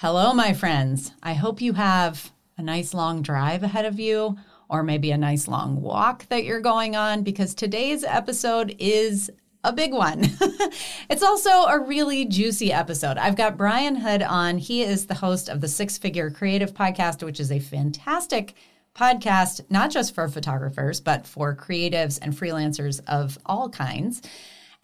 Hello, my friends. I hope you have a nice long drive ahead of you, or maybe a nice long walk that you're going on, because today's episode is a big one. it's also a really juicy episode. I've got Brian Hood on. He is the host of the Six Figure Creative Podcast, which is a fantastic podcast, not just for photographers, but for creatives and freelancers of all kinds.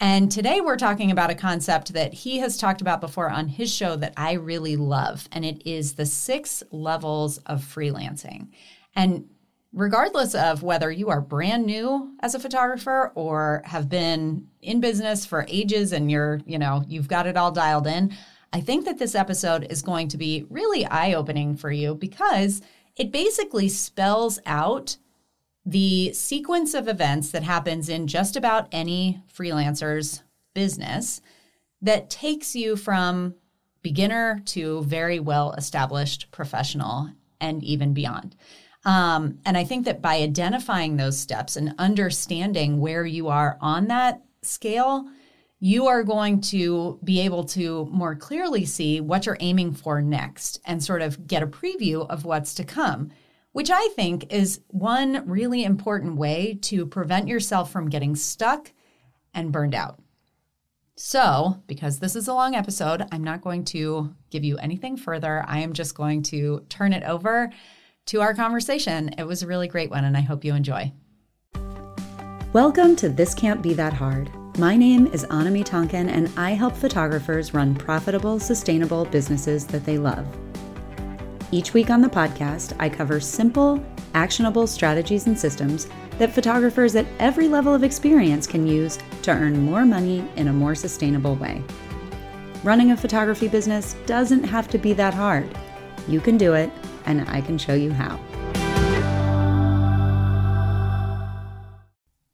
And today we're talking about a concept that he has talked about before on his show that I really love, and it is the six levels of freelancing. And regardless of whether you are brand new as a photographer or have been in business for ages and you're, you know, you've got it all dialed in, I think that this episode is going to be really eye opening for you because it basically spells out the sequence of events that happens in just about any freelancer's business that takes you from beginner to very well established professional and even beyond. Um, and I think that by identifying those steps and understanding where you are on that scale, you are going to be able to more clearly see what you're aiming for next and sort of get a preview of what's to come which I think is one really important way to prevent yourself from getting stuck and burned out. So, because this is a long episode, I'm not going to give you anything further. I am just going to turn it over to our conversation. It was a really great one, and I hope you enjoy. Welcome to This Can't Be That Hard. My name is Annemie Tonkin, and I help photographers run profitable, sustainable businesses that they love. Each week on the podcast, I cover simple, actionable strategies and systems that photographers at every level of experience can use to earn more money in a more sustainable way. Running a photography business doesn't have to be that hard. You can do it, and I can show you how.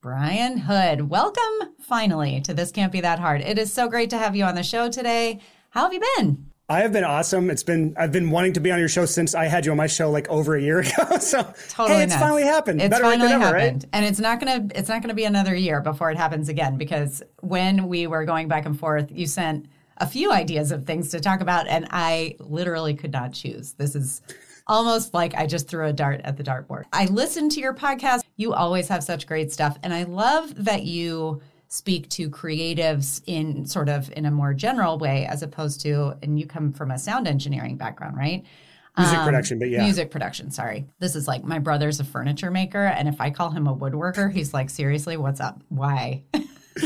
Brian Hood, welcome finally to This Can't Be That Hard. It is so great to have you on the show today. How have you been? I have been awesome. It's been I've been wanting to be on your show since I had you on my show like over a year ago. so totally hey, it's nuts. finally happened. It's Better finally ever, happened, right? and it's not gonna it's not gonna be another year before it happens again. Because when we were going back and forth, you sent a few ideas of things to talk about, and I literally could not choose. This is almost like I just threw a dart at the dartboard. I listened to your podcast. You always have such great stuff, and I love that you speak to creatives in sort of in a more general way as opposed to and you come from a sound engineering background right? Music um, production but yeah. music production sorry. This is like my brother's a furniture maker and if i call him a woodworker he's like seriously what's up? Why?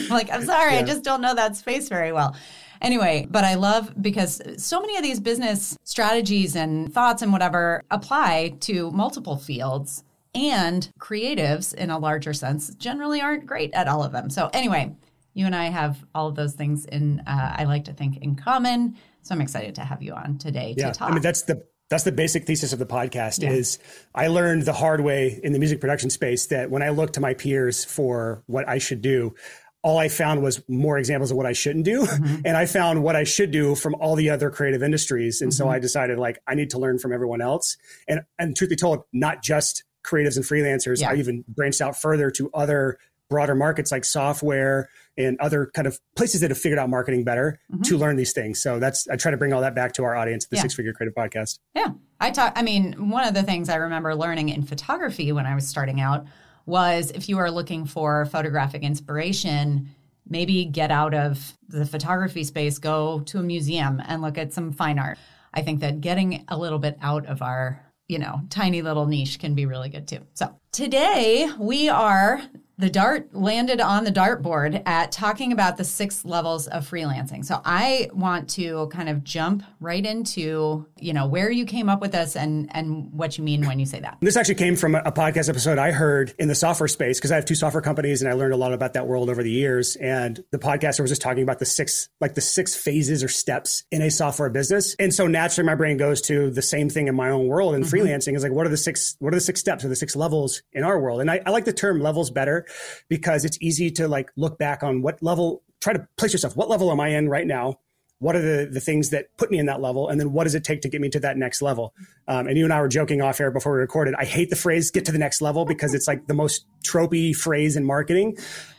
Like i'm sorry yeah. i just don't know that space very well. Anyway but i love because so many of these business strategies and thoughts and whatever apply to multiple fields and creatives, in a larger sense, generally aren't great at all of them. So, anyway, you and I have all of those things in, uh, I like to think, in common. So, I'm excited to have you on today yeah. to talk. I mean, that's the that's the basic thesis of the podcast yeah. is i learned the hard way in the music production space that when i look to my peers for what i should do all I found was more examples of what I shouldn't do. Mm-hmm. And I found what I should do from all the other creative industries. And mm-hmm. so I decided like I need to learn from everyone else. And and truth be told, not just creatives and freelancers. Yeah. I even branched out further to other broader markets like software and other kind of places that have figured out marketing better mm-hmm. to learn these things. So that's I try to bring all that back to our audience, the yeah. Six Figure Creative Podcast. Yeah, I talk. I mean, one of the things I remember learning in photography when I was starting out was if you are looking for photographic inspiration. Maybe get out of the photography space, go to a museum and look at some fine art. I think that getting a little bit out of our you know, tiny little niche can be really good too. So today we are the dart landed on the dartboard at talking about the six levels of freelancing. So I want to kind of jump right into, you know, where you came up with this and and what you mean when you say that. This actually came from a podcast episode I heard in the software space because I have two software companies and I learned a lot about that world over the years. And the podcaster was just talking about the six, like the six phases or steps in a software business. And so naturally my brain goes to the same thing in my own world and mm-hmm. freelancing is like, what are the six, what are the six steps or the six levels in our world? And I, I like the term levels better because it's easy to like look back on what level, try to place yourself. What level am I in right now? What are the, the things that put me in that level? And then what does it take to get me to that next level? Um, and you and I were joking off air before we recorded. I hate the phrase get to the next level because it's like the most tropey phrase in marketing.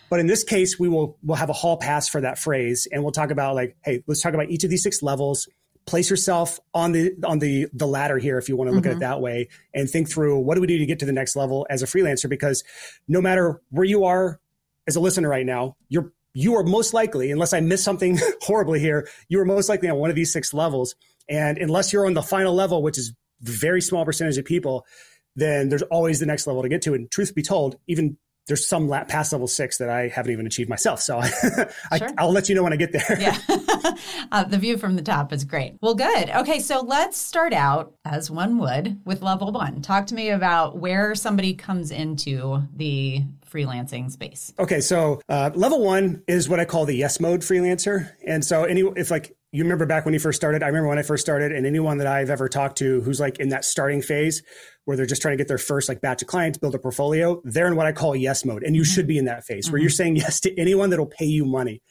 But in this case, we will we'll have a hall pass for that phrase and we'll talk about like, hey, let's talk about each of these six levels place yourself on the on the the ladder here if you want to look mm-hmm. at it mm-hmm. that way and think through what do we do to get to the next level as a freelancer because no matter where you are as a listener right now you're you are most likely unless i miss something horribly here you are most likely on one of these six levels and unless you're on the final level which is very small percentage of people then there's always the next level to get to and truth be told even there's some past level six that I haven't even achieved myself. So I, sure. Will let you know when I get there. yeah. uh, the view from the top is great. Well, good. Okay. So let's start out, as one would, with level one. Talk to me about where somebody comes into the freelancing space. Okay. So uh, level one is what I call the yes mode freelancer. And so any, if like you remember back when you first started, I remember when I first started and anyone that I've ever talked to who's like in that starting phase where they're just trying to get their first like batch of clients, build a portfolio, they're in what I call yes mode. And you mm-hmm. should be in that phase mm-hmm. where you're mm-hmm. saying yes to anyone that'll pay you money.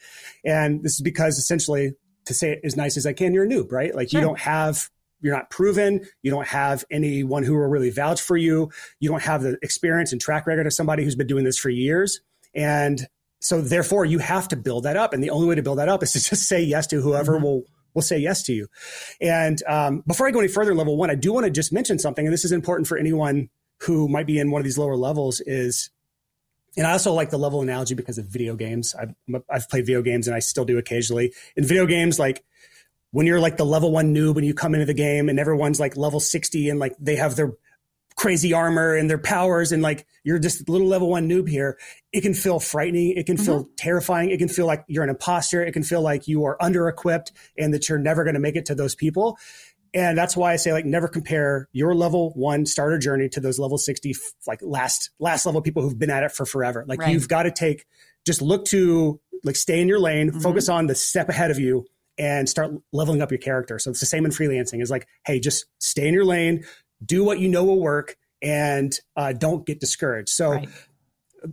And this is because essentially to say it as nice as I can, you're a noob, right? Like sure. you don't have you're not proven. You don't have anyone who will really vouch for you. You don't have the experience and track record of somebody who's been doing this for years. And so therefore you have to build that up. And the only way to build that up is to just say yes to whoever mm-hmm. will will say yes to you. And um, before I go any further, level one, I do want to just mention something, and this is important for anyone who might be in one of these lower levels. Is and I also like the level analogy because of video games. I've, I've played video games and I still do occasionally. In video games, like when you're like the level one noob and you come into the game and everyone's like level 60 and like they have their crazy armor and their powers and like you're just a little level one noob here it can feel frightening it can mm-hmm. feel terrifying it can feel like you're an imposter it can feel like you are under equipped and that you're never going to make it to those people and that's why i say like never compare your level one starter journey to those level 60 like last last level people who've been at it for forever like right. you've got to take just look to like stay in your lane mm-hmm. focus on the step ahead of you and start leveling up your character. So it's the same in freelancing. Is like, hey, just stay in your lane, do what you know will work and uh, don't get discouraged. So right.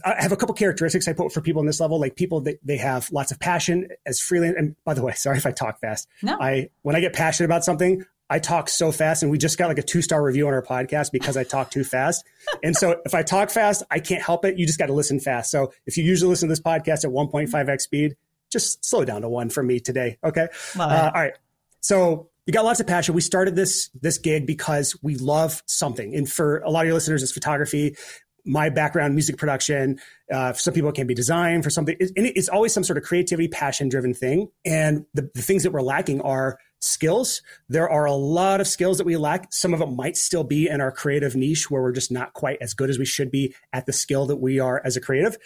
I have a couple characteristics I put for people in this level, like people that they have lots of passion as freelance. And by the way, sorry if I talk fast. No. I when I get passionate about something, I talk so fast, and we just got like a two star review on our podcast because I talk too fast. and so if I talk fast, I can't help it. You just got to listen fast. So if you usually listen to this podcast at 1.5x speed, just slow down to one for me today. Okay. Uh, all right. So we got lots of passion. We started this this gig because we love something, and for a lot of your listeners, it's photography. My background, music production. Uh, for some people, it can be design. For something, it, it's always some sort of creativity, passion driven thing. And the, the things that we're lacking are skills. There are a lot of skills that we lack. Some of it might still be in our creative niche where we're just not quite as good as we should be at the skill that we are as a creative.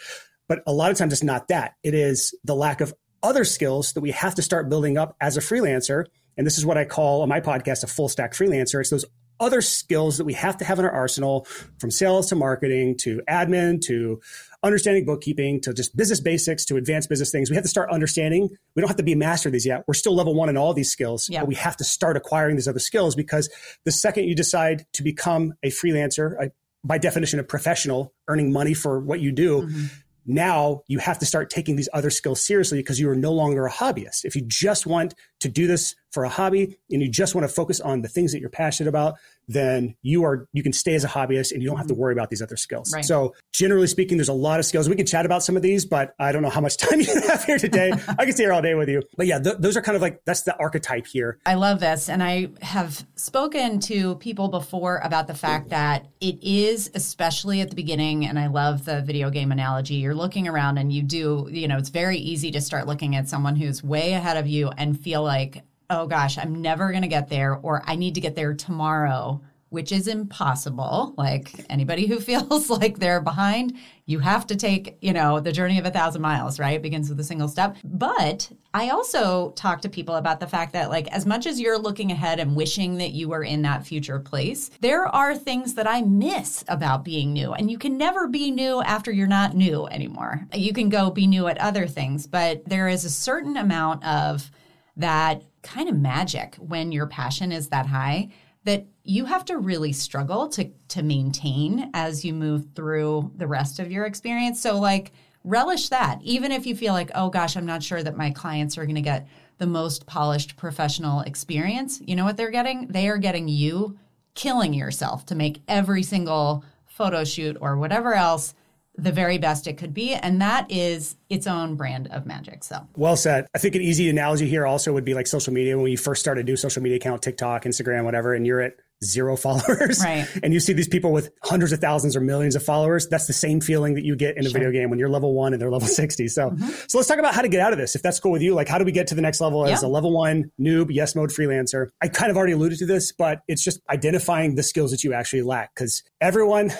But a lot of times it's not that. It is the lack of other skills that we have to start building up as a freelancer and this is what I call on my podcast a full stack freelancer. It's those other skills that we have to have in our arsenal from sales to marketing to admin to understanding bookkeeping to just business basics to advanced business things. We have to start understanding. We don't have to be a master of these yet. We're still level one in all these skills, yep. but we have to start acquiring these other skills because the second you decide to become a freelancer, a, by definition, a professional earning money for what you do, mm-hmm now you have to start taking these other skills seriously because you are no longer a hobbyist. If you just want to do this for a hobby and you just want to focus on the things that you're passionate about, then you are you can stay as a hobbyist and you don't have to mm-hmm. worry about these other skills. Right. So generally speaking, there's a lot of skills. We can chat about some of these, but I don't know how much time you have here today. I can stay here all day with you. But yeah, th- those are kind of like that's the archetype here. I love this. And I have spoken to people before about the fact that it is, especially at the beginning, and I love the video game analogy. You're looking around and you do, you know, it's very easy to start looking at someone who's way ahead of you and feel like oh gosh, I'm never going to get there, or I need to get there tomorrow, which is impossible. Like anybody who feels like they're behind, you have to take, you know, the journey of a thousand miles, right? It begins with a single step. But I also talk to people about the fact that, like, as much as you're looking ahead and wishing that you were in that future place, there are things that I miss about being new. And you can never be new after you're not new anymore. You can go be new at other things, but there is a certain amount of that kind of magic when your passion is that high that you have to really struggle to to maintain as you move through the rest of your experience. So like relish that even if you feel like oh gosh, I'm not sure that my clients are going to get the most polished professional experience. You know what they're getting? They are getting you killing yourself to make every single photo shoot or whatever else the very best it could be. And that is its own brand of magic. So well said. I think an easy analogy here also would be like social media. When you first started a new social media account, TikTok, Instagram, whatever, and you're at zero followers. Right. And you see these people with hundreds of thousands or millions of followers. That's the same feeling that you get in a sure. video game when you're level one and they're level 60. So, mm-hmm. so let's talk about how to get out of this. If that's cool with you, like how do we get to the next level as a level one noob, yes mode freelancer? I kind of already alluded to this, but it's just identifying the skills that you actually lack because everyone,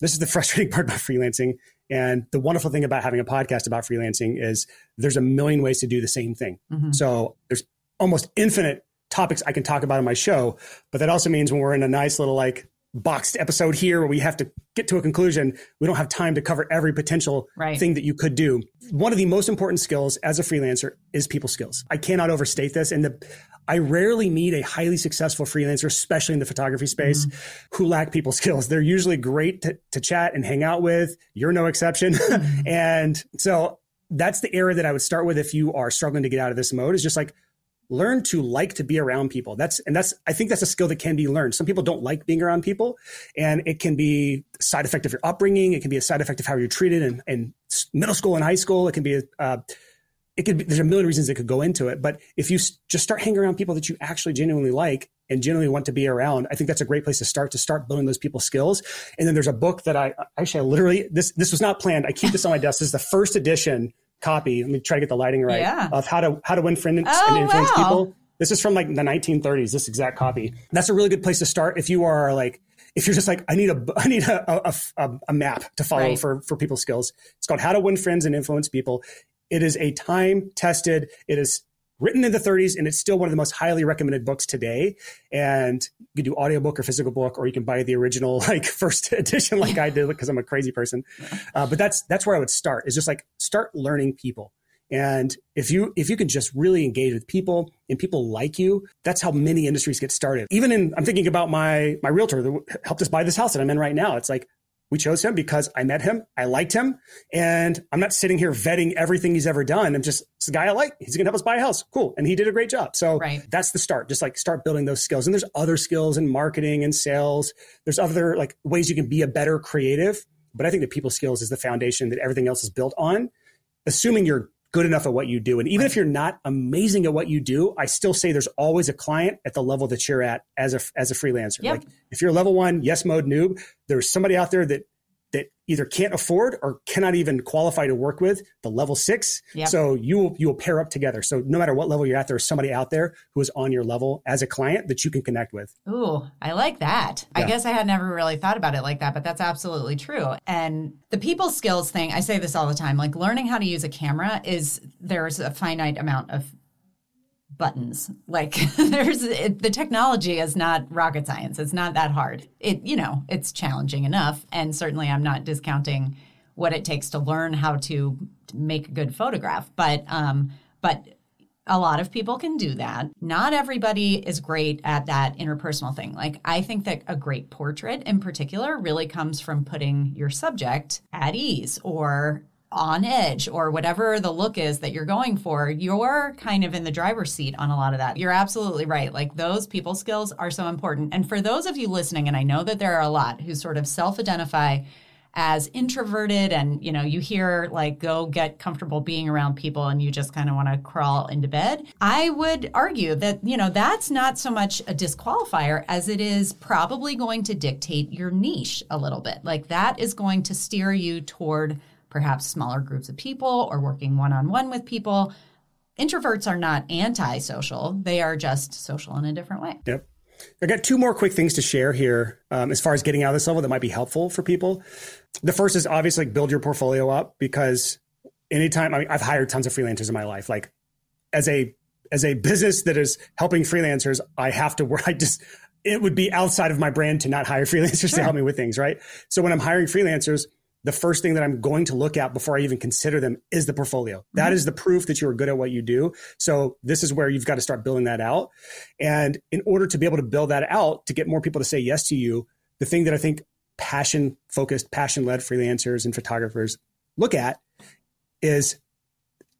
this is the frustrating part about freelancing. And the wonderful thing about having a podcast about freelancing is there's a million ways to do the same thing. Mm-hmm. So there's almost infinite topics I can talk about on my show. But that also means when we're in a nice little like boxed episode here where we have to get to a conclusion, we don't have time to cover every potential right. thing that you could do. One of the most important skills as a freelancer is people skills. I cannot overstate this. And the I rarely meet a highly successful freelancer, especially in the photography space, mm-hmm. who lack people skills. They're usually great to, to chat and hang out with. You're no exception. Mm-hmm. and so that's the area that I would start with if you are struggling to get out of this mode is just like learn to like to be around people. That's and that's I think that's a skill that can be learned. Some people don't like being around people, and it can be side effect of your upbringing. It can be a side effect of how you're treated in, in middle school and high school. It can be a uh, it could be, there's a million reasons that could go into it. But if you just start hanging around people that you actually genuinely like and genuinely want to be around, I think that's a great place to start to start building those people skills. And then there's a book that I actually I literally this this was not planned. I keep this on my desk. This is the first edition copy. Let me try to get the lighting right yeah. of how to how to win friends oh, and influence wow. people. This is from like the 1930s. This exact copy. That's a really good place to start if you are like if you're just like I need a I need a a, a map to follow right. for for people's skills. It's called How to Win Friends and Influence People. It is a time tested. It is written in the 30s and it's still one of the most highly recommended books today and you can do audiobook or physical book or you can buy the original like first edition like i did because i'm a crazy person uh, but that's that's where i would start is just like start learning people and if you if you can just really engage with people and people like you, that's how many industries get started. Even in I'm thinking about my my realtor that helped us buy this house that I'm in right now. It's like we chose him because I met him, I liked him, and I'm not sitting here vetting everything he's ever done. I'm just it's a guy I like. He's gonna help us buy a house. Cool. And he did a great job. So right. that's the start. Just like start building those skills. And there's other skills in marketing and sales. There's other like ways you can be a better creative. But I think the people skills is the foundation that everything else is built on. Assuming you're good enough at what you do. And even if you're not amazing at what you do, I still say there's always a client at the level that you're at as a as a freelancer. Yep. Like if you're level one, yes mode noob, there's somebody out there that either can't afford or cannot even qualify to work with the level six. Yep. So you will you will pair up together. So no matter what level you're at, there's somebody out there who is on your level as a client that you can connect with. Ooh, I like that. Yeah. I guess I had never really thought about it like that, but that's absolutely true. And the people skills thing, I say this all the time, like learning how to use a camera is there's a finite amount of buttons. Like there's it, the technology is not rocket science. It's not that hard. It you know it's challenging enough, and certainly I'm not discounting what it takes to learn how to make a good photograph. But um, but a lot of people can do that. Not everybody is great at that interpersonal thing. Like, I think that a great portrait in particular really comes from putting your subject at ease or on edge or whatever the look is that you're going for, you're kind of in the driver's seat on a lot of that. You're absolutely right. Like those people skills are so important. And for those of you listening, and I know that there are a lot who sort of self identify as introverted and you know you hear like go get comfortable being around people and you just kind of want to crawl into bed i would argue that you know that's not so much a disqualifier as it is probably going to dictate your niche a little bit like that is going to steer you toward perhaps smaller groups of people or working one on one with people. Introverts are not antisocial, they are just social in a different way. Yep. I got two more quick things to share here um, as far as getting out of this level that might be helpful for people. The first is obviously build your portfolio up because anytime I mean, I've hired tons of freelancers in my life, like as a as a business that is helping freelancers, I have to work. I just it would be outside of my brand to not hire freelancers sure. to help me with things, right? So when I'm hiring freelancers, the first thing that I'm going to look at before I even consider them is the portfolio. Mm-hmm. That is the proof that you are good at what you do. So this is where you've got to start building that out. And in order to be able to build that out, to get more people to say yes to you, the thing that I think passion focused, passion led freelancers and photographers look at is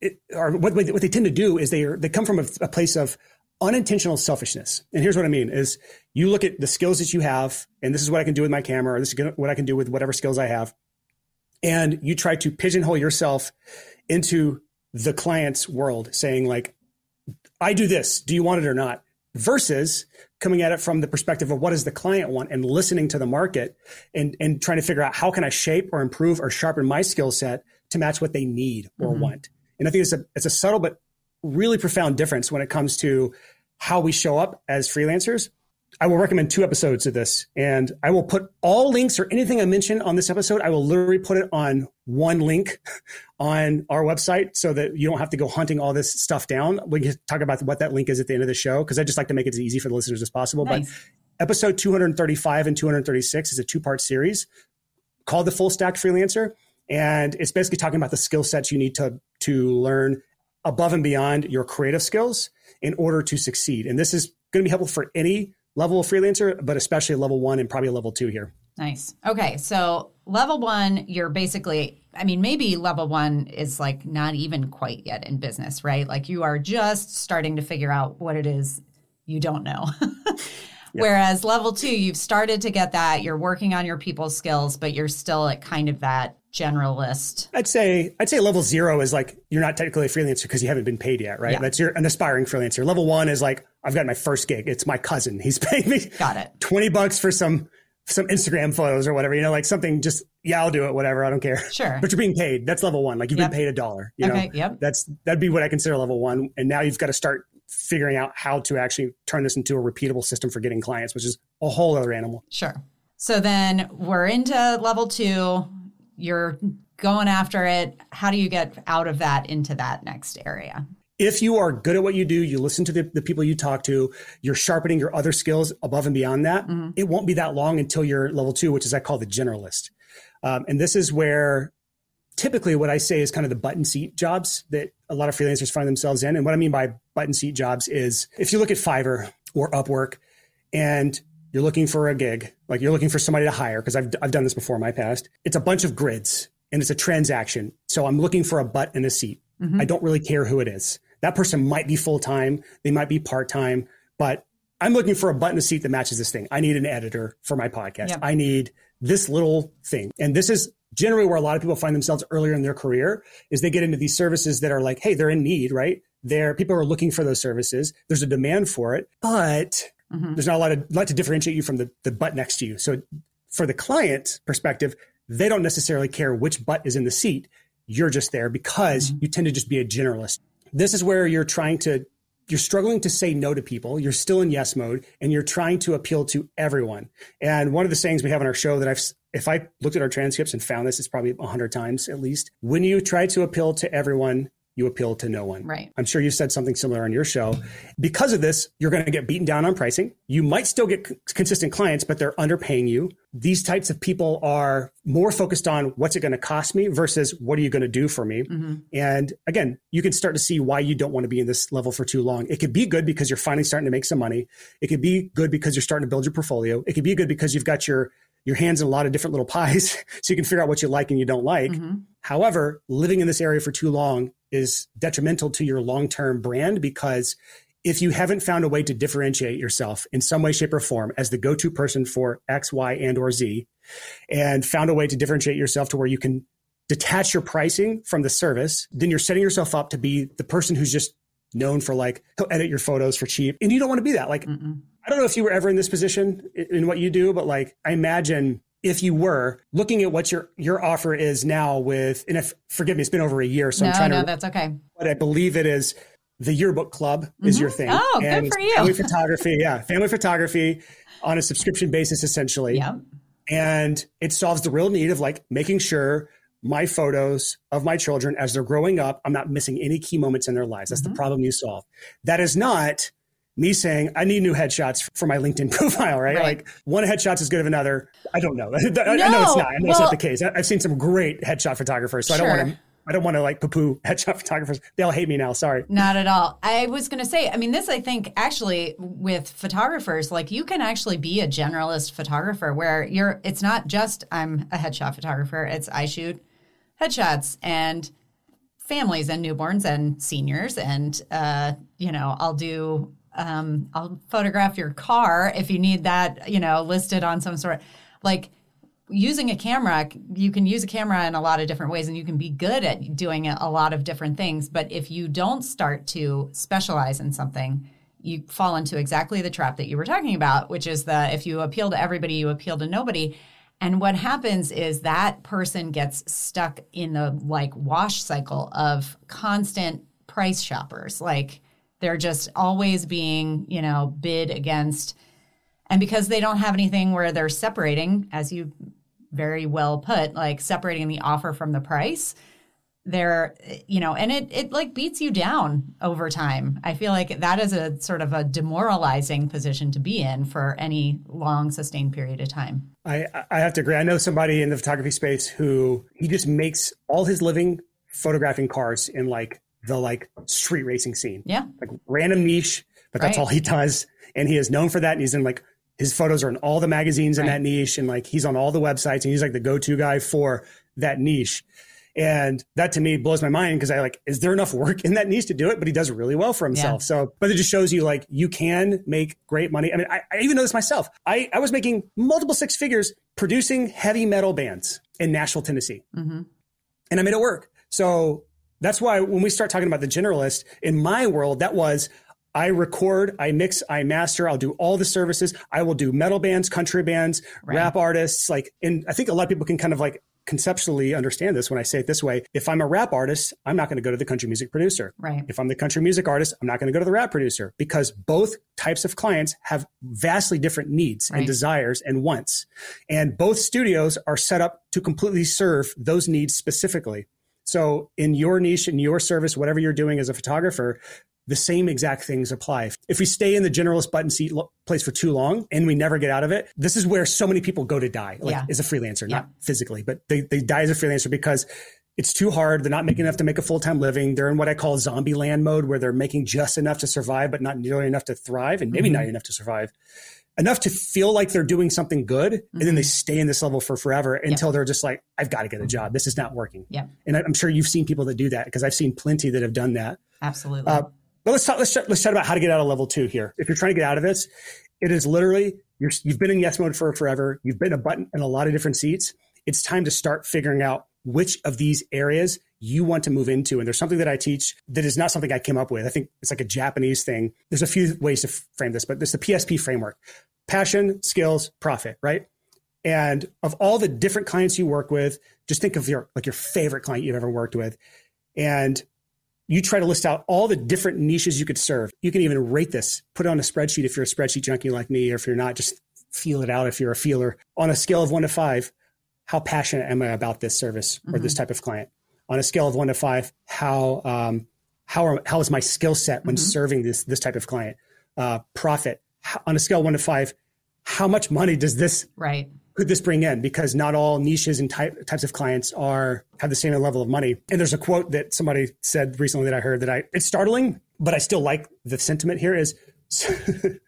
it, or what, what they tend to do is they are, they come from a, a place of unintentional selfishness. And here's what I mean is you look at the skills that you have, and this is what I can do with my camera, or this is what I can do with whatever skills I have and you try to pigeonhole yourself into the client's world, saying, like, I do this. Do you want it or not? Versus coming at it from the perspective of what does the client want and listening to the market and, and trying to figure out how can I shape or improve or sharpen my skill set to match what they need or mm-hmm. want. And I think it's a, it's a subtle but really profound difference when it comes to how we show up as freelancers I will recommend two episodes of this, and I will put all links or anything I mention on this episode. I will literally put it on one link on our website so that you don't have to go hunting all this stuff down. We can talk about what that link is at the end of the show because I just like to make it as easy for the listeners as possible. Nice. But episode 235 and 236 is a two part series called The Full Stack Freelancer. And it's basically talking about the skill sets you need to, to learn above and beyond your creative skills in order to succeed. And this is going to be helpful for any level of freelancer, but especially level one and probably level two here. Nice. Okay. So level one, you're basically, I mean, maybe level one is like not even quite yet in business, right? Like you are just starting to figure out what it is you don't know. Whereas level two, you've started to get that. You're working on your people skills, but you're still at kind of that generalist. I'd say I'd say level zero is like you're not technically a freelancer because you haven't been paid yet, right? Yeah. That's your an aspiring freelancer. Level one is like I've got my first gig. It's my cousin. He's paying me got it twenty bucks for some some Instagram photos or whatever. You know, like something just yeah, I'll do it. Whatever, I don't care. Sure, but you're being paid. That's level one. Like you've yep. been paid a dollar. You okay. Know? Yep. That's that'd be what I consider level one. And now you've got to start figuring out how to actually turn this into a repeatable system for getting clients, which is a whole other animal. Sure. So then we're into level two. You're going after it. How do you get out of that into that next area? If you are good at what you do, you listen to the, the people you talk to, you're sharpening your other skills above and beyond that, mm-hmm. it won't be that long until you're level two, which is I call the generalist. Um, and this is where typically what I say is kind of the button seat jobs that a lot of freelancers find themselves in. And what I mean by button seat jobs is if you look at Fiverr or Upwork and you're looking for a gig, like you're looking for somebody to hire, because I've, I've done this before in my past, it's a bunch of grids and it's a transaction. So I'm looking for a butt and a seat. Mm-hmm. I don't really care who it is. That person might be full time, they might be part time, but I'm looking for a butt and a seat that matches this thing. I need an editor for my podcast. Yep. I need this little thing. And this is generally where a lot of people find themselves earlier in their career is they get into these services that are like, hey, they're in need, right? There, people are looking for those services. There's a demand for it, but mm-hmm. there's not a lot of lot to differentiate you from the, the butt next to you. So for the client perspective, they don't necessarily care which butt is in the seat. You're just there because mm-hmm. you tend to just be a generalist. This is where you're trying to, you're struggling to say no to people. You're still in yes mode and you're trying to appeal to everyone. And one of the sayings we have on our show that I've, if I looked at our transcripts and found this, it's probably a hundred times at least. When you try to appeal to everyone, you appeal to no one. Right. I'm sure you said something similar on your show. Because of this, you're going to get beaten down on pricing. You might still get c- consistent clients, but they're underpaying you. These types of people are more focused on what's it going to cost me versus what are you going to do for me. Mm-hmm. And again, you can start to see why you don't want to be in this level for too long. It could be good because you're finally starting to make some money. It could be good because you're starting to build your portfolio. It could be good because you've got your your hands in a lot of different little pies so you can figure out what you like and you don't like. Mm-hmm. However, living in this area for too long is detrimental to your long term brand because if you haven't found a way to differentiate yourself in some way, shape, or form as the go to person for X, Y, and or Z, and found a way to differentiate yourself to where you can detach your pricing from the service, then you're setting yourself up to be the person who's just known for like, he'll edit your photos for cheap. And you don't want to be that. Like, Mm-mm. I don't know if you were ever in this position in what you do, but like, I imagine if you were looking at what your your offer is now with and if forgive me it's been over a year so no, i'm trying no, to that's okay. But i believe it is the yearbook club is mm-hmm. your thing. Oh and good for you. family photography yeah family photography on a subscription basis essentially. Yeah and it solves the real need of like making sure my photos of my children as they're growing up i'm not missing any key moments in their lives. That's mm-hmm. the problem you solve. That is not me saying I need new headshots for my LinkedIn profile, right? right. Like one headshot's as good as another. I don't know. I, no, I know it's not. I know well, it's not the case. I, have seen some great headshot photographers, so sure. I don't want to. I don't want to like poo-poo headshot photographers. They all hate me now. Sorry. Not at all. I was going to say, I mean, this, I think actually with photographers, like you can actually be a generalist photographer where you're, it's not just I'm a headshot photographer. It's I shoot headshots and families and newborns and seniors. And, uh, you know, I'll do um, I'll photograph your car if you need that, you know, listed on some sort. Like using a camera, you can use a camera in a lot of different ways and you can be good at doing a lot of different things. But if you don't start to specialize in something, you fall into exactly the trap that you were talking about, which is the if you appeal to everybody, you appeal to nobody. And what happens is that person gets stuck in the like wash cycle of constant price shoppers. Like they're just always being, you know, bid against. And because they don't have anything where they're separating, as you very well put, like separating the offer from the price, they're, you know, and it, it like beats you down over time. I feel like that is a sort of a demoralizing position to be in for any long sustained period of time. I, I have to agree. I know somebody in the photography space who he just makes all his living photographing cars in like the like street racing scene. Yeah. Like random niche, but that's right. all he does. And he is known for that. And he's in like his photos are in all the magazines in right. that niche and like he's on all the websites and he's like the go-to guy for that niche. And that to me blows my mind because I like, is there enough work in that niche to do it? But he does really well for himself. Yeah. So, but it just shows you like you can make great money. I mean, I, I even know this myself. I, I was making multiple six figures producing heavy metal bands in Nashville, Tennessee. Mm-hmm. And I made it work. So that's why when we start talking about the generalist in my world, that was I record, I mix, I master, I'll do all the services. I will do metal bands, country bands, right. rap artists. Like, and I think a lot of people can kind of like conceptually understand this when I say it this way. If I'm a rap artist, I'm not going to go to the country music producer. Right. If I'm the country music artist, I'm not going to go to the rap producer because both types of clients have vastly different needs right. and desires and wants. And both studios are set up to completely serve those needs specifically. So in your niche, in your service, whatever you're doing as a photographer, the same exact things apply. If we stay in the generalist button seat place for too long and we never get out of it, this is where so many people go to die, like yeah. as a freelancer, yeah. not physically, but they, they die as a freelancer because it's too hard. They're not making enough to make a full time living. They're in what I call zombie land mode, where they're making just enough to survive, but not nearly enough to thrive, and maybe mm-hmm. not enough to survive enough to feel like they're doing something good mm-hmm. and then they mm-hmm. stay in this level for forever until yep. they're just like i've got to get a job. This is not working. Yeah. And i'm sure you've seen people that do that because i've seen plenty that have done that. Absolutely. Uh, but let's talk let's, let's chat about how to get out of level two here. If you're trying to get out of this it is literally you have been in yes mode for forever. You've been a button in a lot of different seats. It's time to start figuring out which of these areas you want to move into. And there's something that I teach that is not something I came up with. I think it's like a Japanese thing. There's a few ways to frame this, but there's the PSP framework passion, skills, profit, right? And of all the different clients you work with, just think of your like your favorite client you've ever worked with. And you try to list out all the different niches you could serve. You can even rate this, put it on a spreadsheet if you're a spreadsheet junkie like me, or if you're not, just feel it out if you're a feeler. On a scale of one to five, how passionate am I about this service or mm-hmm. this type of client? On a scale of one to five, how um, how are, how is my skill set when mm-hmm. serving this this type of client? Uh, profit on a scale one to five, how much money does this right could this bring in? Because not all niches and type, types of clients are have the same level of money. And there's a quote that somebody said recently that I heard that I it's startling, but I still like the sentiment here is this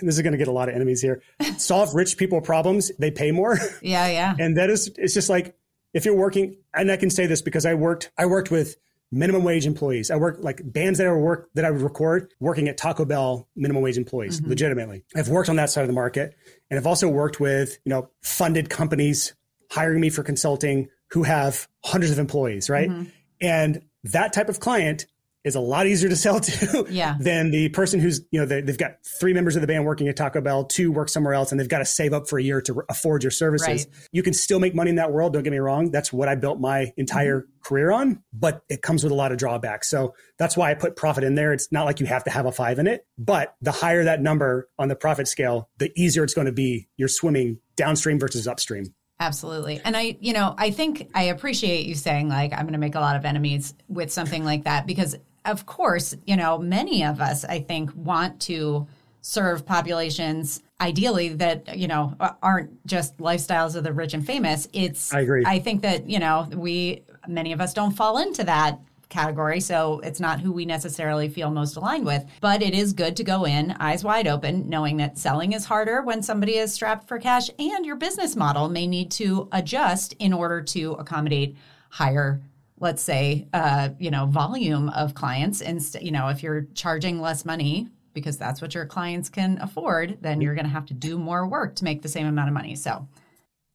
is going to get a lot of enemies here. Solve rich people problems, they pay more. Yeah, yeah. and that is it's just like if you're working and I can say this because I worked I worked with minimum wage employees. I work like bands that I work that I would record working at Taco Bell minimum wage employees, mm-hmm. legitimately. I've worked on that side of the market. And I've also worked with, you know, funded companies hiring me for consulting who have hundreds of employees, right? Mm-hmm. And that type of client is a lot easier to sell to yeah. than the person who's, you know, they, have got three members of the band working at Taco Bell, two work somewhere else, and they've got to save up for a year to afford your services. Right. You can still make money in that world. Don't get me wrong. That's what I built my entire mm-hmm. career on, but it comes with a lot of drawbacks. So that's why I put profit in there. It's not like you have to have a five in it, but the higher that number on the profit scale, the easier it's going to be. You're swimming downstream versus upstream. Absolutely. And I, you know, I think I appreciate you saying like I'm going to make a lot of enemies with something like that because of course, you know, many of us, I think, want to serve populations ideally that you know aren't just lifestyles of the rich and famous. It's i agree. I think that you know we many of us don't fall into that category so it's not who we necessarily feel most aligned with. But it is good to go in eyes wide open knowing that selling is harder when somebody is strapped for cash and your business model may need to adjust in order to accommodate higher let's say, uh, you know, volume of clients. And, you know, if you're charging less money because that's what your clients can afford, then you're going to have to do more work to make the same amount of money. So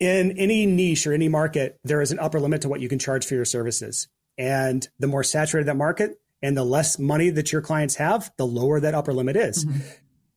in any niche or any market, there is an upper limit to what you can charge for your services. And the more saturated that market and the less money that your clients have, the lower that upper limit is. Mm-hmm.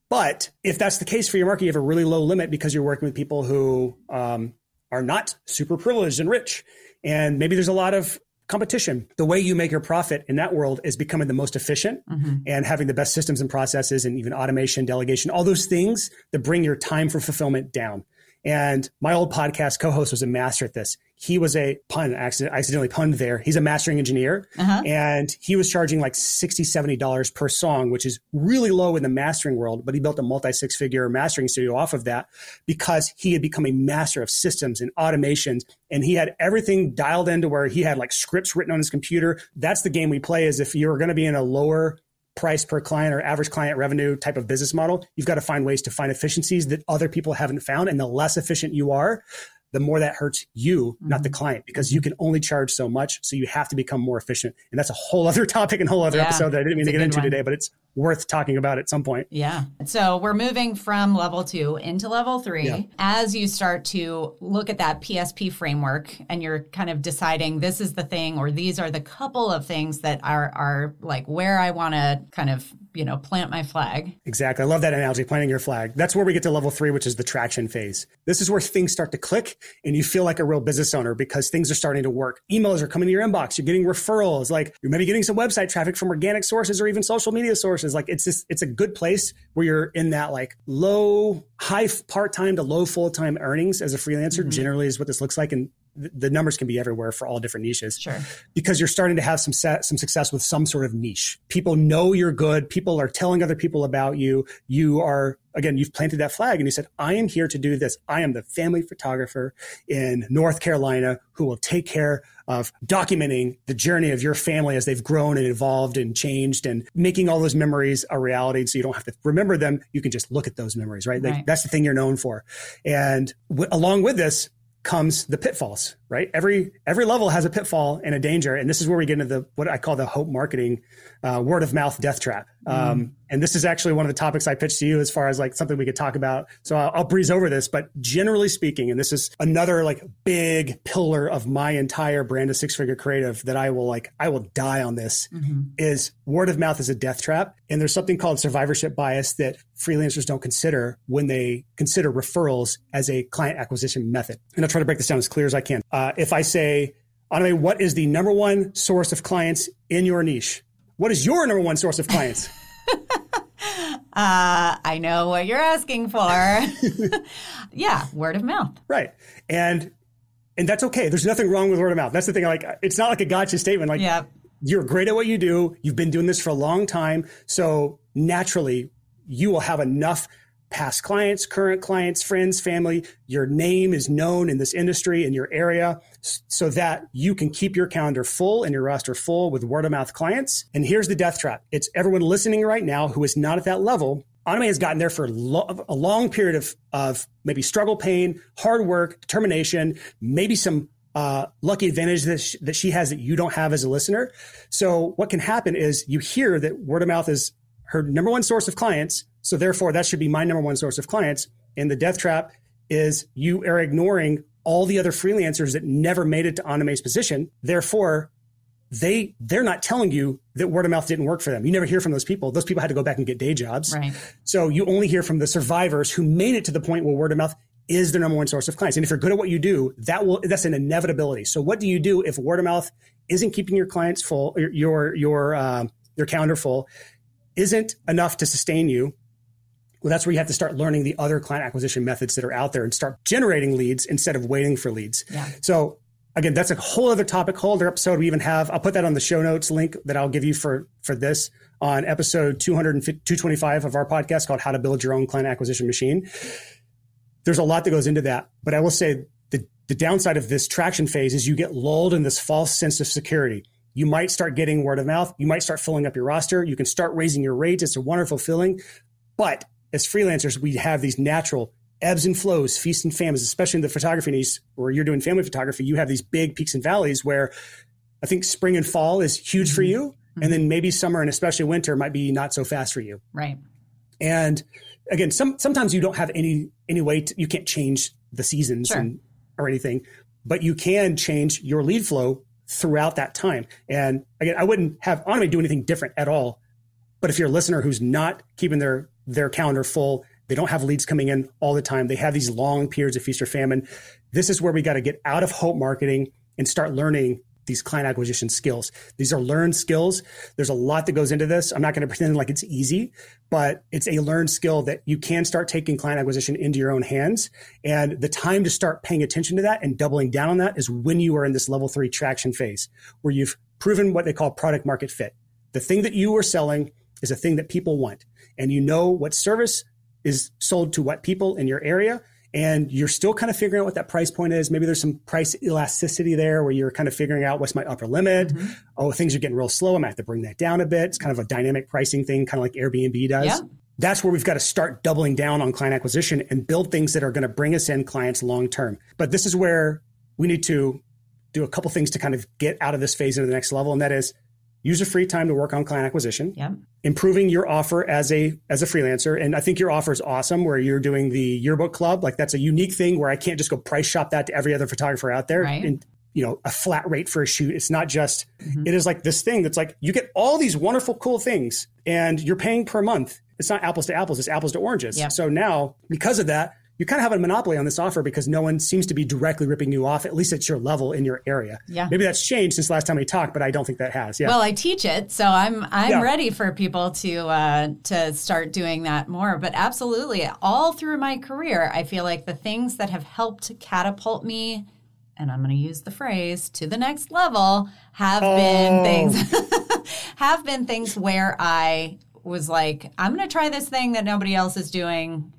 But if that's the case for your market, you have a really low limit because you're working with people who um, are not super privileged and rich. And maybe there's a lot of competition. The way you make your profit in that world is becoming the most efficient mm-hmm. and having the best systems and processes and even automation, delegation, all those things that bring your time for fulfillment down. And my old podcast co-host was a master at this. He was a pun, accident, accidentally punned there. He's a mastering engineer uh-huh. and he was charging like 60, 70 dollars per song, which is really low in the mastering world. But he built a multi six figure mastering studio off of that because he had become a master of systems and automations and he had everything dialed into where he had like scripts written on his computer. That's the game we play is if you're going to be in a lower price per client or average client revenue type of business model, you've got to find ways to find efficiencies that other people haven't found. And the less efficient you are, the more that hurts you, mm-hmm. not the mm-hmm. client, because you can only charge so much. So you have to become more efficient. And that's a whole other topic and whole other yeah, episode that I didn't mean to get into one. today, but it's worth talking about at some point. Yeah. So we're moving from level two into level three. Yeah. As you start to look at that PSP framework and you're kind of deciding this is the thing or these are the couple of things that are are like where I want to kind of you know, plant my flag. Exactly. I love that analogy, planting your flag. That's where we get to level three, which is the traction phase. This is where things start to click and you feel like a real business owner because things are starting to work. Emails are coming to your inbox. You're getting referrals. Like you're maybe getting some website traffic from organic sources or even social media sources. Like it's just, it's a good place where you're in that like low, high part-time to low full-time earnings as a freelancer mm-hmm. generally is what this looks like. And the numbers can be everywhere for all different niches. Sure. Because you're starting to have some set, some success with some sort of niche. People know you're good. People are telling other people about you. You are again, you've planted that flag and you said, I am here to do this. I am the family photographer in North Carolina who will take care of documenting the journey of your family as they've grown and evolved and changed and making all those memories a reality. So you don't have to remember them. You can just look at those memories, right? right. Like, that's the thing you're known for. And w- along with this, comes the pitfalls, right? Every every level has a pitfall and a danger, and this is where we get into the what I call the hope marketing uh, word of mouth death trap. Um, mm. And this is actually one of the topics I pitched to you as far as like something we could talk about. So I'll, I'll, breeze over this, but generally speaking, and this is another like big pillar of my entire brand of six figure creative that I will like, I will die on this mm-hmm. is word of mouth is a death trap. And there's something called survivorship bias that freelancers don't consider when they consider referrals as a client acquisition method. And I'll try to break this down as clear as I can. Uh, if I say, Annemie, what is the number one source of clients in your niche? What is your number one source of clients? uh, I know what you're asking for. yeah, word of mouth. Right. And and that's okay. There's nothing wrong with word of mouth. That's the thing. Like it's not like a gotcha statement. Like yep. you're great at what you do. You've been doing this for a long time. So naturally you will have enough past clients, current clients, friends, family. Your name is known in this industry, in your area, so that you can keep your calendar full and your roster full with word of mouth clients. And here's the death trap it's everyone listening right now who is not at that level. Annemie has gotten there for lo- a long period of, of maybe struggle, pain, hard work, determination, maybe some uh, lucky advantage that, that she has that you don't have as a listener. So what can happen is you hear that word of mouth is her number one source of clients so therefore, that should be my number one source of clients. And the death trap is you are ignoring all the other freelancers that never made it to Annemie's position. Therefore, they they're not telling you that word of mouth didn't work for them. You never hear from those people. Those people had to go back and get day jobs. Right. So you only hear from the survivors who made it to the point where word of mouth is their number one source of clients. And if you're good at what you do, that will that's an inevitability. So what do you do if word of mouth isn't keeping your clients full, your your uh, your calendar full, isn't enough to sustain you? Well, that's where you have to start learning the other client acquisition methods that are out there and start generating leads instead of waiting for leads. Yeah. So again, that's a whole other topic, whole other episode. We even have, I'll put that on the show notes link that I'll give you for, for this on episode 225 of our podcast called How to Build Your Own Client Acquisition Machine. There's a lot that goes into that, but I will say the, the downside of this traction phase is you get lulled in this false sense of security. You might start getting word of mouth. You might start filling up your roster. You can start raising your rates. It's a wonderful feeling, but as freelancers, we have these natural ebbs and flows, feasts and famines, especially in the photography niche where you're doing family photography. You have these big peaks and valleys where I think spring and fall is huge mm-hmm. for you. Mm-hmm. And then maybe summer and especially winter might be not so fast for you. Right. And again, some, sometimes you don't have any, any way to, you can't change the seasons sure. and or anything, but you can change your lead flow throughout that time. And again, I wouldn't have Annemie do anything different at all. But if you're a listener who's not keeping their their calendar full, they don't have leads coming in all the time. They have these long periods of feast or famine. This is where we got to get out of hope marketing and start learning these client acquisition skills. These are learned skills. There's a lot that goes into this. I'm not going to pretend like it's easy, but it's a learned skill that you can start taking client acquisition into your own hands. And the time to start paying attention to that and doubling down on that is when you are in this level three traction phase where you've proven what they call product market fit. The thing that you are selling is a thing that people want and you know what service is sold to what people in your area and you're still kind of figuring out what that price point is. Maybe there's some price elasticity there where you're kind of figuring out what's my upper limit. Mm-hmm. Oh, things are getting real slow. I might have to bring that down a bit. It's kind of a dynamic pricing thing, kind of like Airbnb does. Yeah. That's where we've got to start doubling down on client acquisition and build things that are going to bring us in clients long term. But this is where we need to do a couple things to kind of get out of this phase into the next level. And that is use your free time to work on client acquisition yep. improving your offer as a as a freelancer and i think your offer is awesome where you're doing the yearbook club like that's a unique thing where i can't just go price shop that to every other photographer out there right. and you know a flat rate for a shoot it's not just mm-hmm. it is like this thing that's like you get all these wonderful cool things and you're paying per month it's not apples to apples it's apples to oranges yep. so now because of that you kind of have a monopoly on this offer because no one seems to be directly ripping you off, at least at your level in your area. Yeah. Maybe that's changed since last time we talked, but I don't think that has. Yeah. Well, I teach it, so I'm I'm yeah. ready for people to uh, to start doing that more. But absolutely, all through my career, I feel like the things that have helped catapult me and I'm going to use the phrase to the next level have oh. been things have been things where I was like I'm going to try this thing that nobody else is doing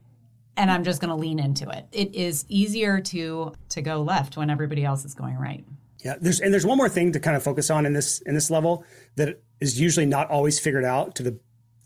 and I'm just going to lean into it. It is easier to to go left when everybody else is going right. Yeah, there's and there's one more thing to kind of focus on in this in this level that is usually not always figured out to the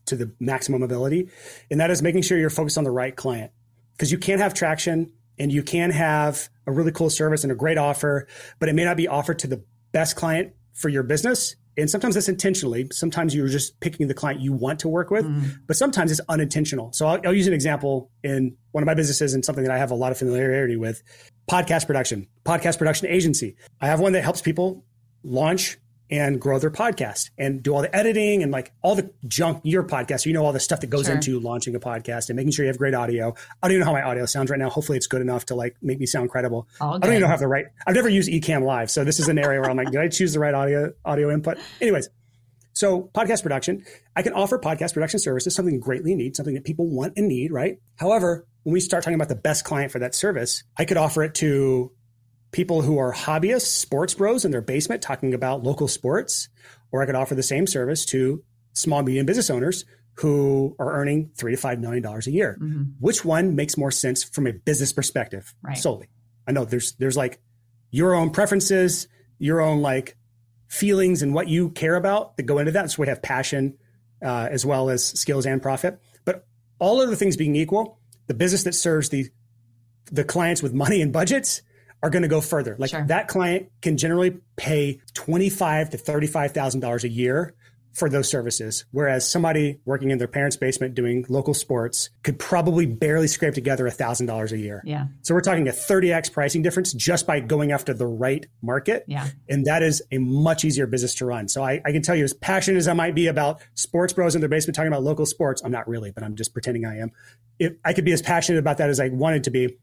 to the maximum ability, and that is making sure you're focused on the right client because you can have traction and you can have a really cool service and a great offer, but it may not be offered to the best client for your business and sometimes that's intentionally. Sometimes you're just picking the client you want to work with, mm. but sometimes it's unintentional. So I'll, I'll, use an example in one of my businesses and something that I have a lot of familiarity with podcast production, podcast production agency. I have one that helps people launch and grow their podcast and do all the editing and like all the junk your podcast. So you know all the stuff that goes sure. into launching a podcast and making sure you have great audio. I don't even know how my audio sounds right now. Hopefully it's good enough to like make me sound credible. I don't even know how the right. I've never used Ecamm Live, so this is an area where I'm like, did I choose the right audio audio input? Anyways, so podcast production, I can offer podcast production services, something greatly need, something that people want and need, right? However, when we start talking about the best client for that service, I could offer it to people who are hobbyists, sports bros in their basement talking about local sports, or I could offer the same service to small medium business owners who are earning three to five million dollars a year. Mm-hmm. Which one makes more sense from a business perspective right. solely? I know there's there's like your own preferences, your own like feelings and what you care about that go into that. So we have passion uh, as well as skills and profit. But all other things being equal, the business that serves the the clients with money and budgets are going to go further. Like sure. that client can generally pay twenty-five to thirty-five thousand dollars a year for those services, whereas somebody working in their parents' basement doing local sports could probably barely scrape together thousand dollars a year. Yeah. So we're talking a thirty x pricing difference just by going after the right market. Yeah. And that is a much easier business to run. So I, I can tell you, as passionate as I might be about sports bros in their basement talking about local sports, I'm not really, but I'm just pretending I am. If I could be as passionate about that as I wanted to be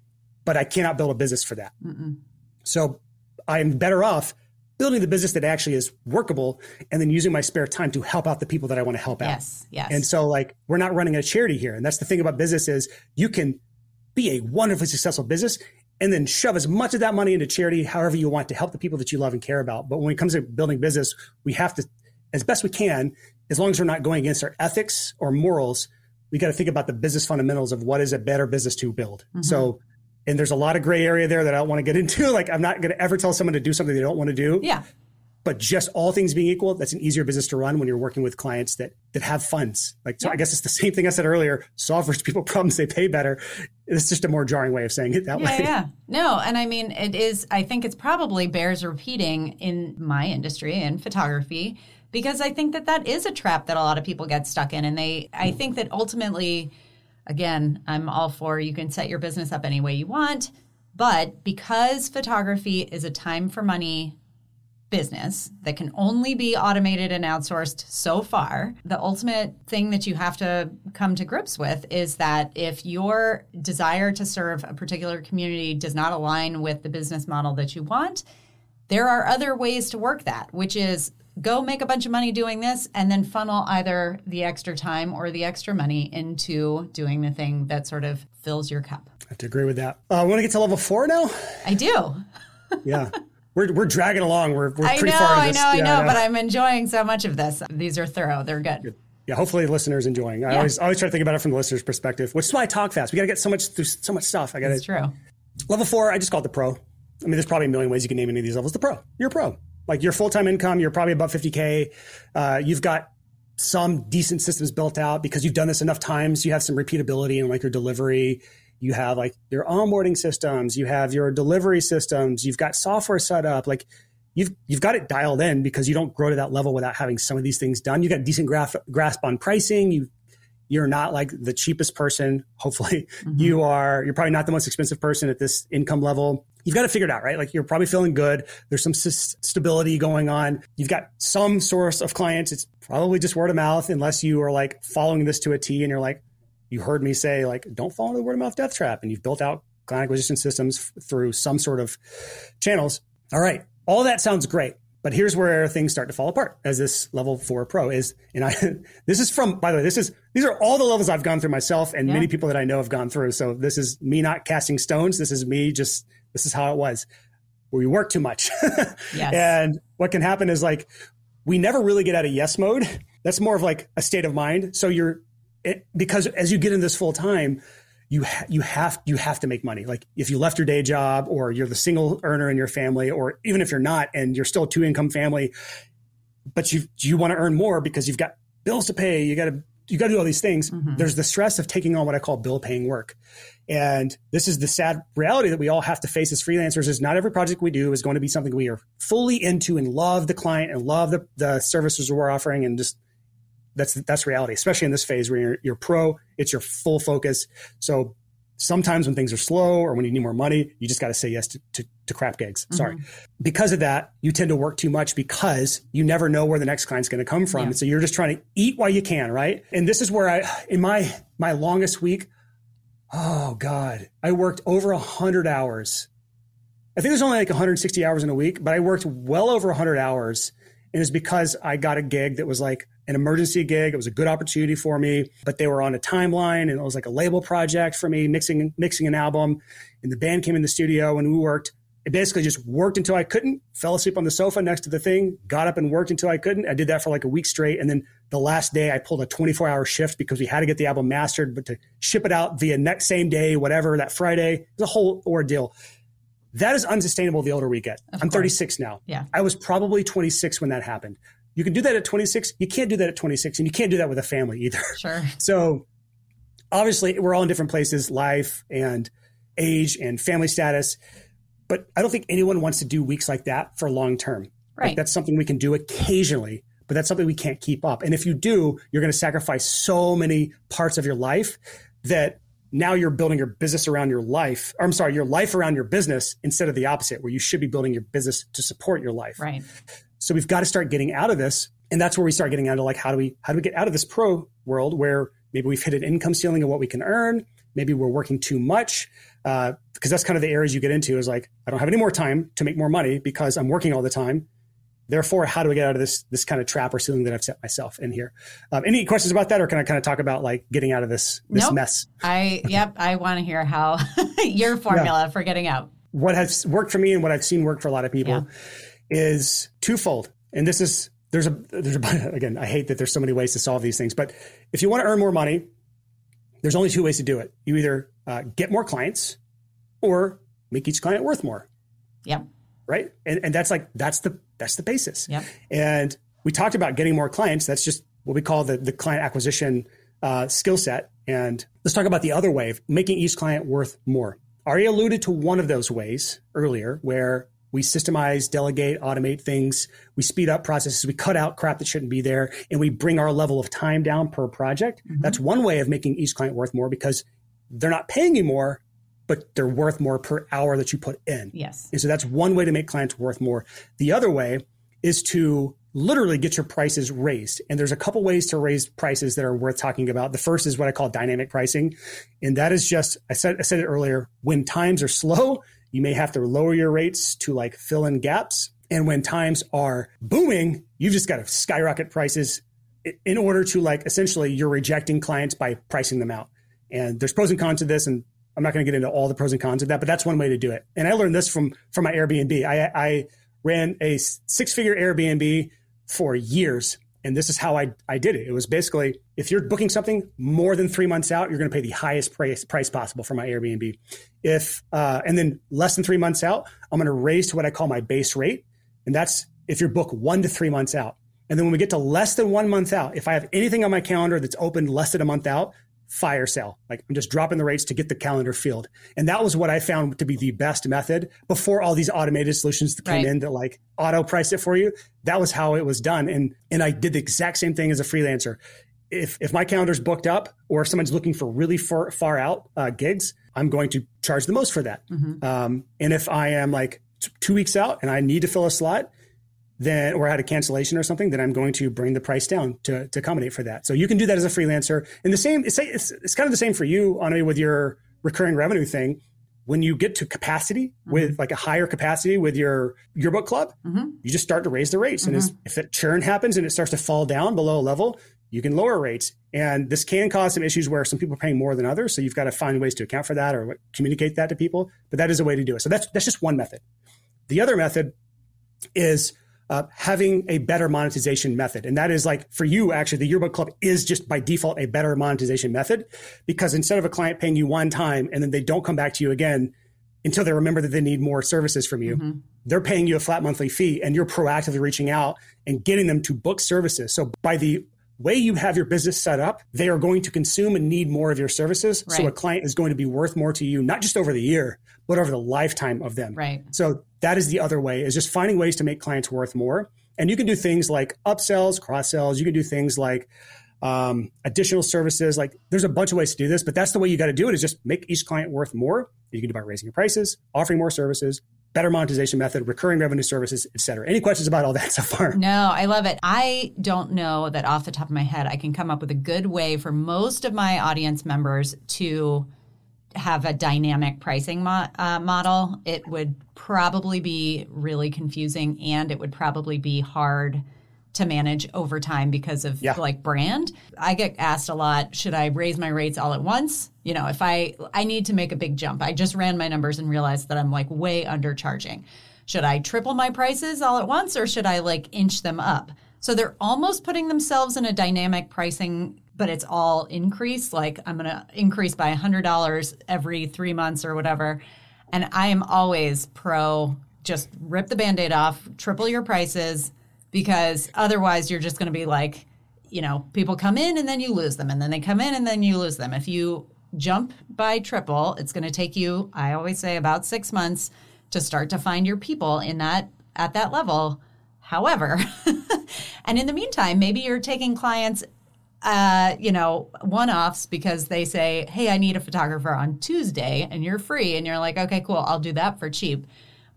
but I cannot build a business for that. Mm-mm. So I'm better off building the business that actually is workable and then using my spare time to help out the people that I want to help out. Yes, yes. And so like we're not running a charity here. And that's the thing about business is you can be a wonderfully successful business and then shove as much of that money into charity however you want to help the people that you love and care about. But when it comes to building business, we have to as best we can, as long as we're not going against our ethics or morals, we got to think about the business fundamentals of what is a better business to build. Mm-hmm. So and there's a lot of gray area there that I don't want to get into. Like I'm not going to ever tell someone to do something they don't want to do. Yeah. But just all things being equal, that's an easier business to run when you're working with clients that that have funds. Like so, yeah. I guess it's the same thing I said earlier. Solvers people problems, they pay better. It's just a more jarring way of saying it that yeah, way. Yeah, no, and I mean it is. I think it's probably bears repeating in my industry in photography because I think that that is a trap that a lot of people get stuck in, and they. I think that ultimately again, I'm all for you can set your business up any way you want. But because photography is a time for money business that can only be automated and outsourced so far, the ultimate thing that you have to come to grips with is that if your desire to serve a particular community does not align with the business model that you want, there are other ways to work that, which is go make a bunch of money doing this and then funnel either the extra time or the extra money into doing the thing that sort of fills your cup. I have to agree with that. Uh, want to get to level four now? I do. yeah. We're, we're dragging along. We're, we're I pretty know, far I know, this. I Yeah, know, but I'm enjoying so much of this. These are thorough. They're good. yeah, hopefully the listeners enjoying. I always always try to think about it from the listener's perspective, which is why I talk fast. We got to get so much through so much stuff. I got It's true. level four. I just call it the pro. I mean, there's probably a million ways you can name any of these levels. The pro, you're a pro. Like your full time income, you're probably above 50k. Uh, you've got some decent systems built out because you've done this enough times. You have some repeatability in like your delivery. You have like your onboarding systems. You have your delivery systems. You've got software set up. Like you've you've got it dialed in because you don't grow to that level without having some of these things done. You've got decent grasp grasp on pricing. You you're not like the cheapest person. Hopefully, you are. You're probably not the most expensive person at this income level. You've got to figure it out, right? Like you're probably feeling good. There's some s- stability going on. You've got some source of clients. It's probably just word of mouth, unless you are like following this to a T and you're like, you heard me say like, don't fall into the word of mouth death trap, and you've built out client acquisition systems f- through some sort of channels. All right, all that sounds great. But here's where things start to fall apart as this level four pro is. And I, this is from, by the way, this is, these are all the levels I've gone through myself and Yeah. many people that I know have gone through. So this is me not casting stones. This is me just, this is how it was. We work too much. Yes. And what can happen is like, we never really get out of yes mode. That's more of like a state of mind. So you're, it, because as you get in this full time, you ha- you have you have to make money. Like if you left your day job, or you're the single earner in your family, or even if you're not, and you're still a two income family, but you you want to earn more because you've got bills to pay. You got to you got to do all these things. Mm-hmm. There's the stress of taking on what I call bill paying work, and this is the sad reality that we all have to face as freelancers. Is not every project we do is going to be something we are fully into and love the client and love the the services we're offering, and just that's that's reality, especially in this phase where you're, you're pro, it's your full focus. So sometimes when things are slow or when you need more money, you just got to say yes to, to, to crap gigs. Mm-hmm. Sorry. Because of that, you tend to work too much because you never know where the next client's going to come from. Yeah. And so you're just trying to eat while you can, right? And this is where I, in my, my longest week, oh God, I worked over a hundred hours. I think there's only like 160 hours in a week, but I worked well over 100 hours. And it's because I got a gig that was like an emergency gig. It was a good opportunity for me, but they were on a timeline and it was like a label project for me, mixing mixing an album. And the band came in the studio and we worked. It basically just worked until I couldn't, fell asleep on the sofa next to the thing, got up and worked until I couldn't. I did that for like a week straight. And then the last day I pulled a 24 hour shift because we had to get the album mastered, but to ship it out via next same day, whatever, that Friday, it was a whole ordeal. That is unsustainable the older we get. I'm course. 36 now. Yeah. I was probably 26 when that happened. You can do that at 26. You can't do that at 26, and you can't do that with a family either. Sure. So obviously, we're all in different places, life and age and family status. But I don't think anyone wants to do weeks like that for long term. Right. Like that's something we can do occasionally, but that's something we can't keep up. And if you do, you're going to sacrifice so many parts of your life that now you're building your business around your life. Or I'm sorry, your life around your business instead of the opposite, where you should be building your business to support your life. Right. So we've got to start getting out of this. And that's where we start getting out of like, how do we, how do we get out of this pro world where maybe we've hit an income ceiling of what we can earn? Maybe we're working too much. Uh, because that's kind of the areas you get into is like, I don't have any more time to make more money because I'm working all the time. Therefore, how do I get out of this, this kind of trap or ceiling that I've set myself in here? Um, any questions about that? Or can I kind of talk about like getting out of this, this Nope. mess? I yep. I want to hear how your formula for getting out. what has worked for me and what I've seen work for a lot of people is twofold. And this is there's a there's a again, I hate that there's so many ways to solve these things, but if you want to earn more money, there's only two ways to do it. You either uh, get more clients or make each client worth more, Yep. right? And and that's like that's the that's the basis. Yep. And we talked about getting more clients. That's just what we call the, the client acquisition uh, skill set. And let's talk about the other way, of making each client worth more. Ari alluded to one of those ways earlier where we systemize, delegate, automate things. We speed up processes. We cut out crap that shouldn't be there and we bring our level of time down per project. Mm-hmm. That's one way of making each client worth more because they're not paying you more. but they're worth more per hour that you put in. Yes. And so that's one way to make clients worth more. The other way is to literally get your prices raised. And there's a couple ways to raise prices that are worth talking about. The first is what I call dynamic pricing. And that is just, I said, I said it earlier, when times are slow, you may have to lower your rates to like fill in gaps. And when times are booming, you've just got to skyrocket prices in order to like essentially you're rejecting clients by pricing them out. And there's pros and cons to this. And I'm not going to get into all the pros and cons of that, but that's one way to do it. And I learned this from, from my Airbnb. I, I ran a six figure Airbnb for years. And this is how I, I did it. It was basically if you're booking something more than three months out, you're going to pay the highest price, price possible for my Airbnb. If uh, and then less than three months out, I'm going to raise to what I call my base rate, and that's if you're booked one to three months out. And then when we get to less than one month out, if I have anything on my calendar that's open less than a month out, fire sale. Like I'm just dropping the rates to get the calendar filled. And that was what I found to be the best method before all these automated solutions that came right. in that like auto price it for you. That was how it was done. And and I did the exact same thing as a freelancer. If if my calendar's booked up or if someone's looking for really far far out uh, gigs, I'm going to charge the most for that. Mm-hmm. Um, and if I am like t- two weeks out and I need to fill a slot, then or had a cancellation or something, then I'm going to bring the price down to, to accommodate for that. So you can do that as a freelancer. And the same, it's, it's, it's kind of the same for you, Annemie, with your recurring revenue thing. When you get to capacity mm-hmm. with like a higher capacity with your yearbook club, mm-hmm. you just start to raise the rates. Mm-hmm. And if it churn happens and it starts to fall down below a level, you can lower rates. And this can cause some issues where some people are paying more than others. So you've got to find ways to account for that or communicate that to people. But that is a way to do it. So that's that's just one method. The other method is uh, having a better monetization method. And that is like for you, actually, the yearbook club is just by default a better monetization method because instead of a client paying you one time and then they don't come back to you again until they remember that they need more services from you, mm-hmm. they're paying you a flat monthly fee and you're proactively reaching out and getting them to book services. So by the way you have your business set up, they are going to consume and need more of your services. Right. So a client is going to be worth more to you, not just over the year, but over the lifetime of them. Right. So that is the other way is just finding ways to make clients worth more. And you can do things like upsells, cross sells. You can do things like um, additional services. Like there's a bunch of ways to do this, but that's the way you got to do it is just make each client worth more. You can do by raising your prices, offering more services, better monetization method, recurring revenue services, et cetera. Any questions about all that so far? No, I love it. I don't know that off the top of my head, I can come up with a good way for most of my audience members to have a dynamic pricing mo- uh, model. It would probably be really confusing and it would probably be hard to manage over time because of yeah. like brand. I get asked a lot, should I raise my rates all at once? You know, if I I need to make a big jump. I just ran my numbers and realized that I'm like way undercharging. Should I triple my prices all at once or should I like inch them up? So they're almost putting themselves in a dynamic pricing but it's all increase like I'm going to increase by $100 every 3 months or whatever. And I am always pro just rip the band-aid off, triple your prices because otherwise you're just going to be like, you know, people come in and then you lose them, and then they come in and then you lose them. If you jump by triple, it's going to take you, I always say, about six months to start to find your people in that at that level. However, and in the meantime, maybe you're taking clients uh, you know, one offs because they say, Hey, I need a photographer on Tuesday and you're free. And you're like, Okay, cool, I'll do that for cheap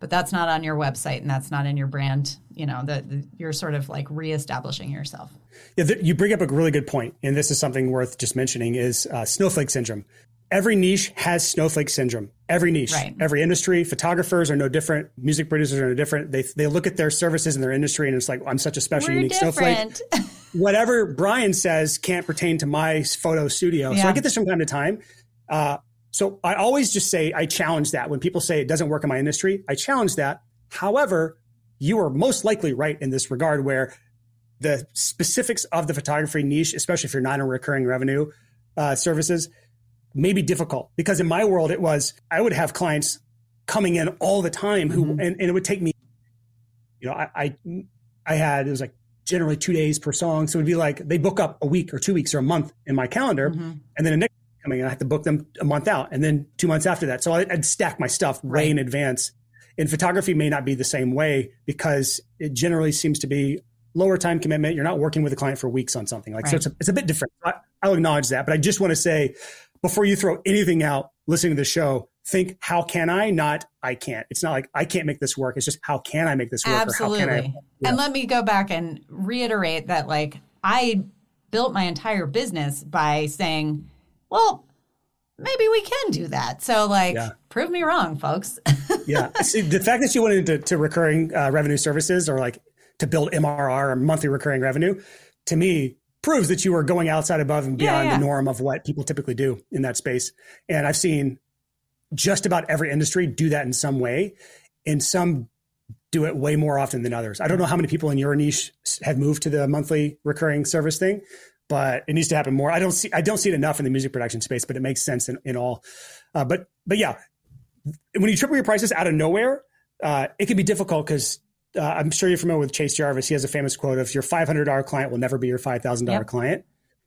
but that's not on your website and that's not in your brand you know that you're sort of like reestablishing yourself. Yeah you bring up a really good point and this is something worth just mentioning is uh, snowflake syndrome. Every niche has snowflake syndrome. Every niche. Right. every industry. Photographers are no different. Music producers are no different. They, they look at their services in their industry and it's like i'm such a special We're unique different. snowflake whatever brian says can't pertain to my photo studio. Yeah. so i get this from time to time. Uh, so I always just say, I challenge that. When people say it doesn't work in my industry, I challenge that. However, you are most likely right in this regard where the specifics of the photography niche, especially if you're not in recurring revenue uh, services, may be difficult. Because in my world, it was, I would have clients coming in all the time who, mm-hmm. and, and, it would take me, you know, I, I, I had, it was like generally two days per song. So it'd be like, they book up a week or two weeks or a month in my calendar. Mm-hmm. And then the next coming and I have to book them a month out and then two months after that. So I'd stack my stuff way right. in advance. And photography may not be the same way because it generally seems to be lower time commitment. You're not working with a client for weeks on something like right. so. It's a, it's a bit different. I, I'll acknowledge that, but I just want to say before you throw anything out listening to the show, think how can I, not I can't. It's not like I can't make this work. It's just how can I make this work? Absolutely. I. And let me go back and reiterate that like I built my entire business by saying, well, maybe we can do that. So like yeah. prove me wrong, folks. yeah. See, the fact that you went into to recurring uh, revenue services or like to build MRR or monthly recurring revenue, to me proves that you are going outside above and beyond yeah, yeah. the norm of what people typically do in that space. And I've seen just about every industry do that in some way, and some do it way more often than others. I don't know how many people in your niche have moved to the monthly recurring service thing, but it needs to happen more. I don't see I don't see it enough in the music production space, but it makes sense in, in all. Uh, but but yeah, when you triple your prices out of nowhere, uh, it can be difficult because uh, I'm sure you're familiar with Chase Jarvis. He has a famous quote of your $500 client will never be your $5,000 yep. client.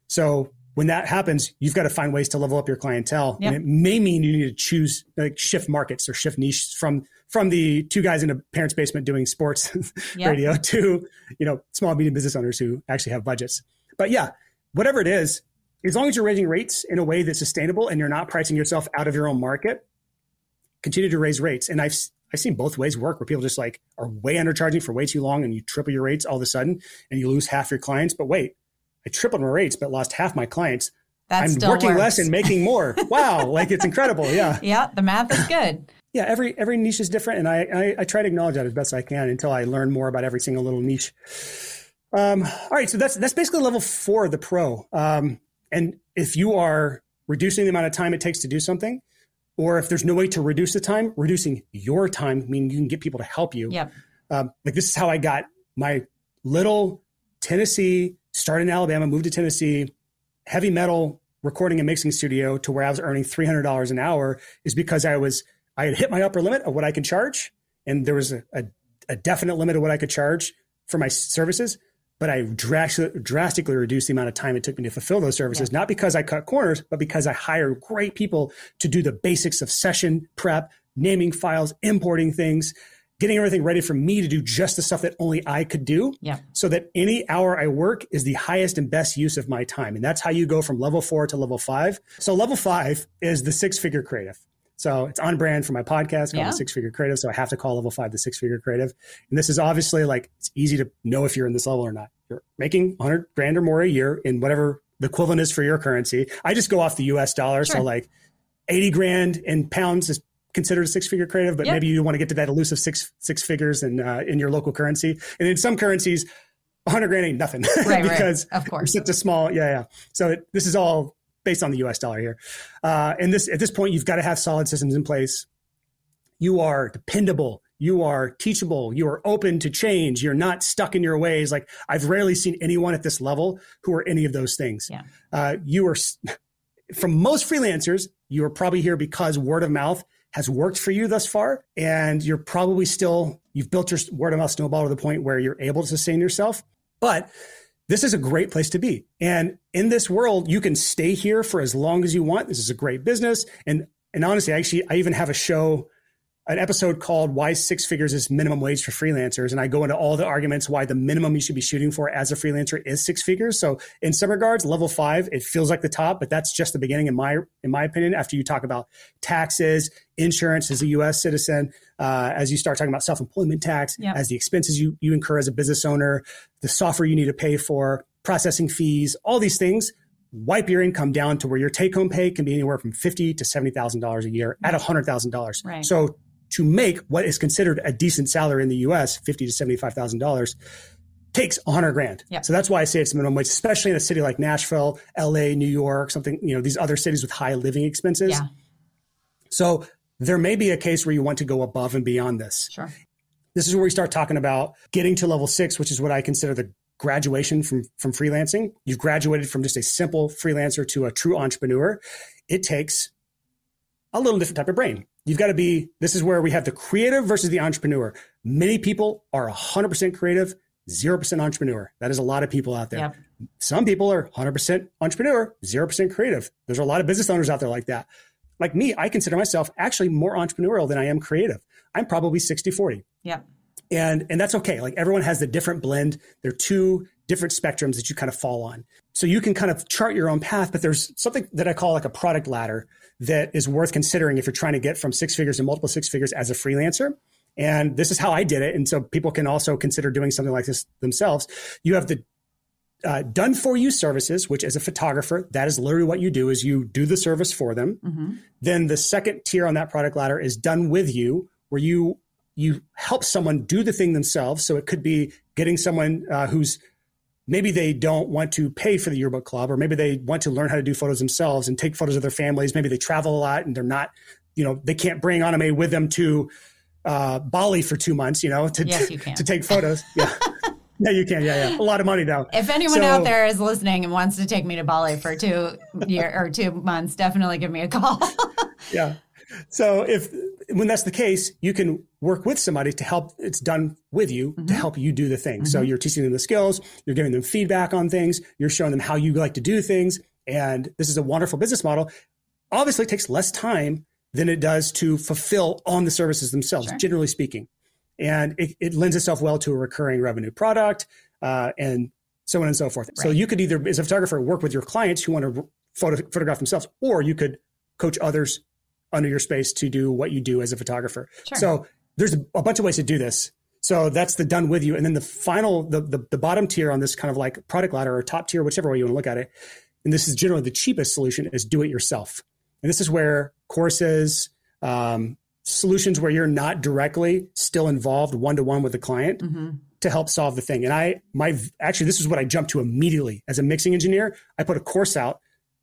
So when that happens, you've got to find ways to level up your clientele. Yep. And it may mean you need to choose like shift markets or shift niches from from the two guys in a parent's basement doing sports yep. radio to, you know, small medium business owners who actually have budgets. But yeah, whatever it is, as long as you're raising rates in a way that's sustainable and you're not pricing yourself out of your own market, continue to raise rates. And I've I've seen both ways work where people just like are way undercharging for way too long and you triple your rates all of a sudden and you lose half your clients. But wait, I tripled my rates, but lost half my clients. That I'm working works. less and making more. wow, like it's incredible. Yeah. Yeah, the math is good. yeah, every every niche is different, and I, I, I try to acknowledge that as best I can until I learn more about every single little niche. Um, all right, so that's that's basically level four of the pro. Um, and if you are reducing the amount of time it takes to do something, or if there's no way to reduce the time, reducing your time, meaning you can get people to help you. Yep. Um, like this is how I got my little Tennessee started in Alabama, moved to Tennessee, heavy metal recording and mixing studio to where I was earning $300 an hour is because I was, I had hit my upper limit of what I could charge. And there was a, a, a definite limit of what I could charge for my services. But I drastically, drastically reduced the amount of time it took me to fulfill those services, yeah. not because I cut corners, but because I hired great people to do the basics of session prep, naming files, importing things, getting everything ready for me to do just the stuff that only I could do. Yeah. So that any hour I work is the highest and best use of my time. And that's how you go from level four to level five. So level five is the six figure creative. So it's on brand for my podcast called yeah. Six Figure Creative. So I have to call level five the Six Figure Creative. And this is obviously like it's easy to know if you're in this level or not. You're making 100 grand or more a year in whatever the equivalent is for your currency. I just go off the US dollar. Sure. So like 80 grand in pounds is considered a six figure creative, but yep. maybe you want to get to that elusive six six figures in uh, in your local currency. And in some currencies, 100 grand ain't nothing right, because right. of course such a small yeah yeah. So it, this is all based on the U.S. dollar here. Uh, and this at this point, you've got to have solid systems in place. You are dependable. You are teachable. You are open to change. You're not stuck in your ways. Like I've rarely seen anyone at this level who are any of those things. Yeah. Uh, you are from most freelancers. You are probably here because word of mouth has worked for you thus far. And you're probably still, you've built your word of mouth snowball to the point where you're able to sustain yourself. But this is a great place to be. And in this world, you can stay here for as long as you want. This is a great business. And and honestly, actually, I even have a show an episode called Why Six Figures is Minimum Wage for Freelancers. And I go into all the arguments why the minimum you should be shooting for as a freelancer is six figures. So in some regards, level five, it feels like the top, but that's just the beginning in my in my opinion, after you talk about taxes, insurance as a US citizen, uh, as you start talking about self-employment tax, yep. as the expenses you, you incur as a business owner, the software you need to pay for, processing fees, all these things wipe your income down to where your take home pay can be anywhere from fifty to seventy thousand dollars a year at hundred thousand dollars. Right. So to make what is considered a decent salary in the US, fifty to seventy-five thousand dollars, takes a hundred grand. Yep. So that's why I say it's minimum wage, especially in a city like Nashville, LA, New York, something, you know, these other cities with high living expenses. Yeah. So there may be a case where you want to go above and beyond this. Sure. This is where we start talking about getting to level six, which is what I consider the graduation from from freelancing. You've graduated from just a simple freelancer to a true entrepreneur. It takes a little different type of brain. You've got to be, this is where we have the creative versus the entrepreneur. Many people are 100% creative, 0% entrepreneur. That is a lot of people out there. Yep. Some people are 100% entrepreneur, 0% creative. There's a lot of business owners out there like that. Like me, I consider myself actually more entrepreneurial than I am creative. I'm probably 60 40. Yeah. And, and that's okay. Like everyone has the different blend. They're two different spectrums that you kind of fall on. So you can kind of chart your own path, but there's something that I call like a product ladder that is worth considering if you're trying to get from six figures to multiple six figures as a freelancer. And this is how I did it. And so people can also consider doing something like this themselves. You have the uh, done for you services, which as a photographer, that is literally what you do is you do the service for them. Mm-hmm. Then the second tier on that product ladder is done with you, where you you help someone do the thing themselves. So it could be getting someone uh, who's maybe they don't want to pay for the yearbook club, or maybe they want to learn how to do photos themselves and take photos of their families. Maybe they travel a lot and they're not, you know, they can't bring Annemie with them to uh, Bali for two months, you know, to, yes, you can. to take photos. Yeah. Yeah, you can. Yeah, yeah. A lot of money though. If anyone so, out there is listening and wants to take me to Bali for two year or two months, definitely give me a call. yeah. So if when that's the case, you can work with somebody to help. It's done with you mm-hmm. to help you do the thing. Mm-hmm. So you're teaching them the skills. You're giving them feedback on things. You're showing them how you like to do things. And this is a wonderful business model. Obviously, it takes less time than it does to fulfill on the services themselves, sure. generally speaking and it, it, lends itself well to a recurring revenue product uh, and so on and so forth. Right. So you could either, as a photographer, work with your clients who want to photo, photograph themselves, or you could coach others under your space to do what you do as a photographer. Sure. So there's a bunch of ways to do this. So that's the done with you. And then the final, the, the, the bottom tier on this kind of like product ladder or top tier, whichever way you want to look at it. And this is generally the cheapest solution is do it yourself. And this is where courses, um, solutions where you're not directly still involved one to one with the client mm-hmm. to help solve the thing. And I, my, actually, this is what I jumped to immediately as a mixing engineer. I put a course out.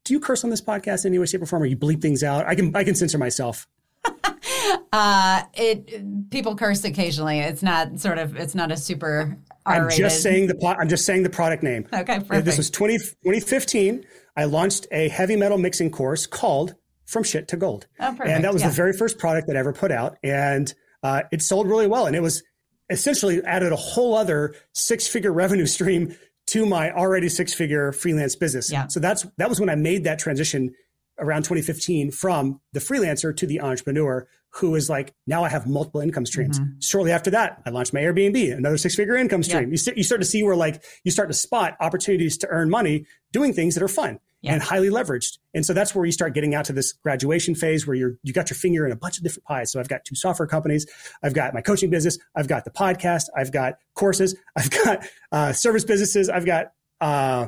Do you curse on this podcast in any way, shape, or form? Or you bleep things out? I can, I can censor myself. uh, it people curse occasionally. It's not sort of, it's not a super. R-rated. I'm just saying the I'm just saying the product name. Okay, perfect. This was 20, 2015. I launched a heavy metal mixing course called from shit to gold. Oh, perfect. And that was yeah. the very first product that I ever put out. And uh, it sold really well. And it was essentially added a whole other six figure revenue stream to my already six figure freelance business. Yeah. So that's that was when I made that transition around 2015 from the freelancer to the entrepreneur who is like, now I have multiple income streams. Mm-hmm. Shortly after that, I launched my Airbnb, another six figure income stream. Yeah. You, st- you start to see where like you start to spot opportunities to earn money doing things that are fun yeah. and highly leveraged. And so that's where you start getting out to this graduation phase where you're, you got your finger in a bunch of different pies. So I've got two software companies. I've got my coaching business. I've got the podcast. I've got courses. I've got uh, service businesses. I've got uh,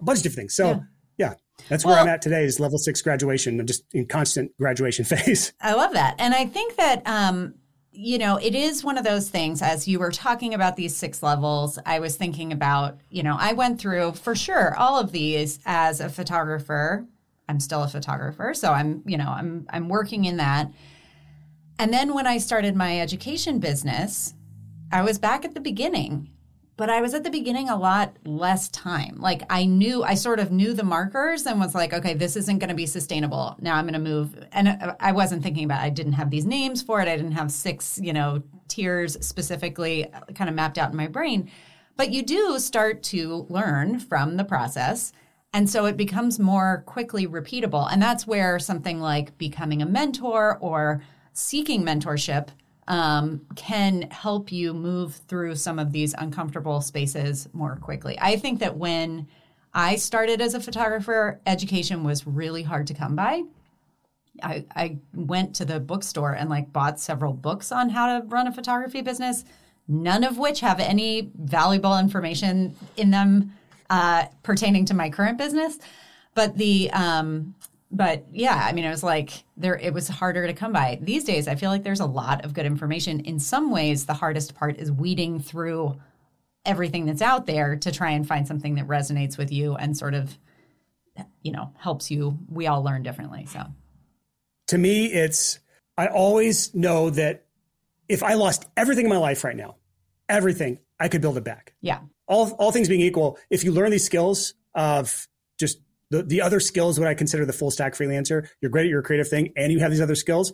a bunch of different things. So yeah, yeah that's well, where I'm at today is level six graduation. I'm just in constant graduation phase. I love that. And I think that, um, you know, it is one of those things as you were talking about these six levels, I was thinking about, you know, I went through for sure all of these as a photographer. I'm still a photographer, so I'm, you know, I'm I'm working in that. And then when I started my education business, I was back at the beginning but I was at the beginning a lot less time. Like I knew, I sort of knew the markers and was like, okay, this isn't going to be sustainable. Now I'm going to move. And uh, I wasn't thinking about, it. I didn't have these names for it. I didn't have six, you know, tiers specifically uh, kind of mapped out in my brain. But you do start to learn from the process. And so it becomes more quickly repeatable. And that's where something like becoming a mentor or seeking mentorship um, can help you move through some of these uncomfortable spaces more quickly. I think that when I started as a photographer, education was really hard to come by. I, I went to the bookstore and like bought several books on how to run a photography business, none of which have any valuable information in them uh, pertaining to my current business. But the um, but yeah, I mean, it was like there, it was harder to come by. These days, I feel like there's a lot of good information. In some ways, the hardest part is weeding through everything that's out there to try and find something that resonates with you and sort of, you know, helps you. We all learn differently. So to me, it's, I always know that if I lost everything in my life right now, everything, I could build it back. Yeah. All, all things being equal, if you learn these skills of the, the other skills, what I consider the full stack freelancer, you're great at your creative thing and you have these other skills,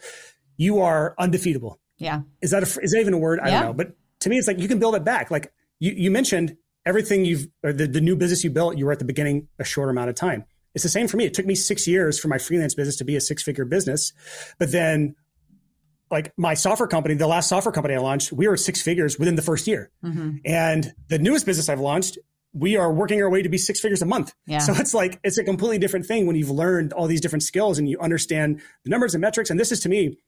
you are undefeatable. Yeah. Is that a, is that even a word? I yeah. don't know. But to me, it's like you can build it back. Like you, you mentioned everything you've, or the, the new business you built, you were at the beginning a short amount of time. It's the same for me. It took me six years for my freelance business to be a six figure business. But then like my software company, the last software company I launched, we were six figures within the first year. Mm-hmm. And the newest business I've launched we are working our way to be six figures a month. Yeah. So it's like, it's a completely different thing when you've learned all these different skills and you understand the numbers and metrics. And this is to me,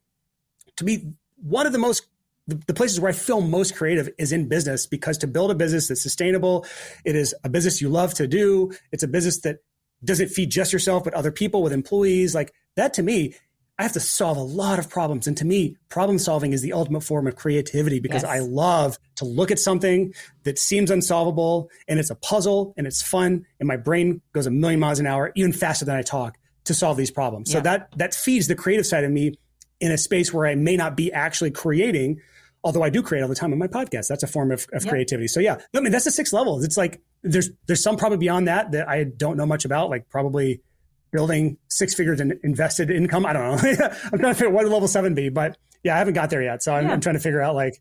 to me, one of the most the, the places where I feel most creative is in business because to build a business that's sustainable, it is a business you love to do. It's a business that doesn't feed just yourself, but other people with employees. Like that to me, I have to solve a lot of problems. And to me, problem solving is the ultimate form of creativity because yes. I love to look at something that seems unsolvable and it's a puzzle and it's fun. And my brain goes a million miles an hour, even faster than I talk to solve these problems. Yeah. So that, that feeds the creative side of me in a space where I may not be actually creating, although I do create all the time on my podcast. That's a form of, of yep. creativity. So yeah, I mean, that's the six levels. It's like, there's, there's some probably beyond that that I don't know much about, like probably building six figures in invested income. I don't know. I'm trying to figure what level seven be, but yeah, I haven't got there yet. So I'm, yeah. I'm, trying to figure out like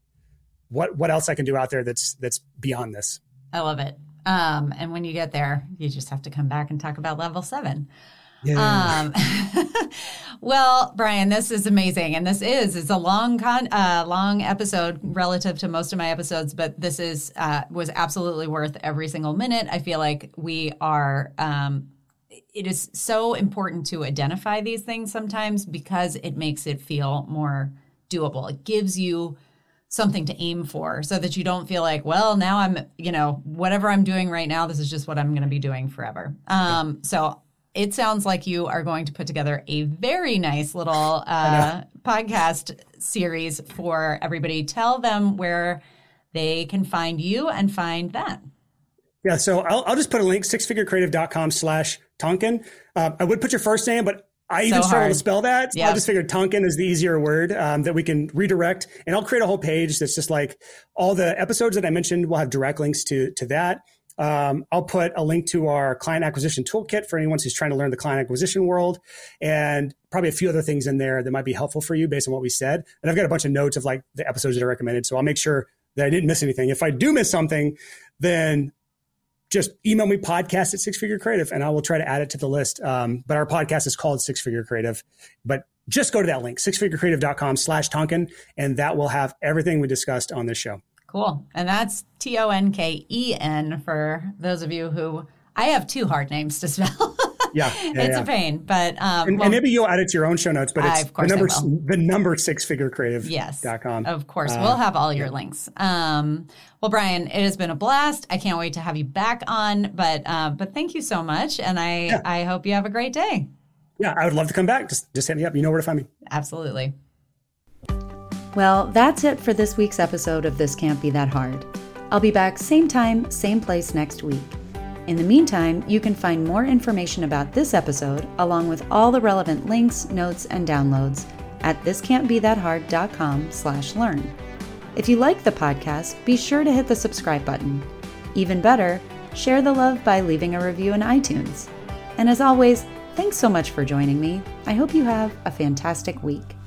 what, what else I can do out there that's, that's beyond this. I love it. Um, and when you get there, you just have to come back and talk about level seven. Yeah. Um, well, Brian, this is amazing, and this is it's a long con uh, long episode relative to most of my episodes, but this is uh, was absolutely worth every single minute. I feel like we are. Um, it is so important to identify these things sometimes because it makes it feel more doable. It gives you something to aim for so that you don't feel like, well, now I'm, you know, whatever I'm doing right now, this is just what I'm going to be doing forever. Um, so it sounds like you are going to put together a very nice little uh, podcast series for everybody. Tell them where they can find you and find that. Yeah, so I'll, I'll just put a link, sixfigurecreative.com slash Tonkin. Uh, I would put your first name, but I even so struggle to spell that. So yep. I just figured Tonkin is the easier word um, that we can redirect. And I'll create a whole page that's just like all the episodes that I mentioned will have direct links to, to that. Um, I'll put a link to our client acquisition toolkit for anyone who's trying to learn the client acquisition world and probably a few other things in there that might be helpful for you based on what we said. And I've got a bunch of notes of like the episodes that I recommended. So I'll make sure that I didn't miss anything. If I do miss something, then just email me podcast at six figure creative and I will try to add it to the list. Um, but our podcast is called six figure creative, but just go to that link, sixfigurecreative.com slash Tonkin, and that will have everything we discussed on this show. Cool. And that's T O N K E N for those of you who I have two hard names to spell. yeah, yeah, it's yeah. a pain, but um, and, well, and, maybe you'll add it to your own show notes. But it's the number the number six figure creative. Yes, dot com. Of course, uh, we'll have all your yeah. links. Um, well, Brian, it has been a blast. I can't wait to have you back on. But uh, but thank you so much, and I I hope you have a great day. Yeah, I would love to come back. Just just hit me up. You know where to find me. Absolutely. Well, that's it for this week's episode of This Can't Be That Hard. I'll be back same time, same place next week. In the meantime, you can find more information about this episode, along with all the relevant links, notes, and downloads at thiscan'tbethathard.com slash learn. If you like the podcast, be sure to hit the subscribe button. Even better, share the love by leaving a review in iTunes. And as always, thanks so much for joining me. I hope you have a fantastic week.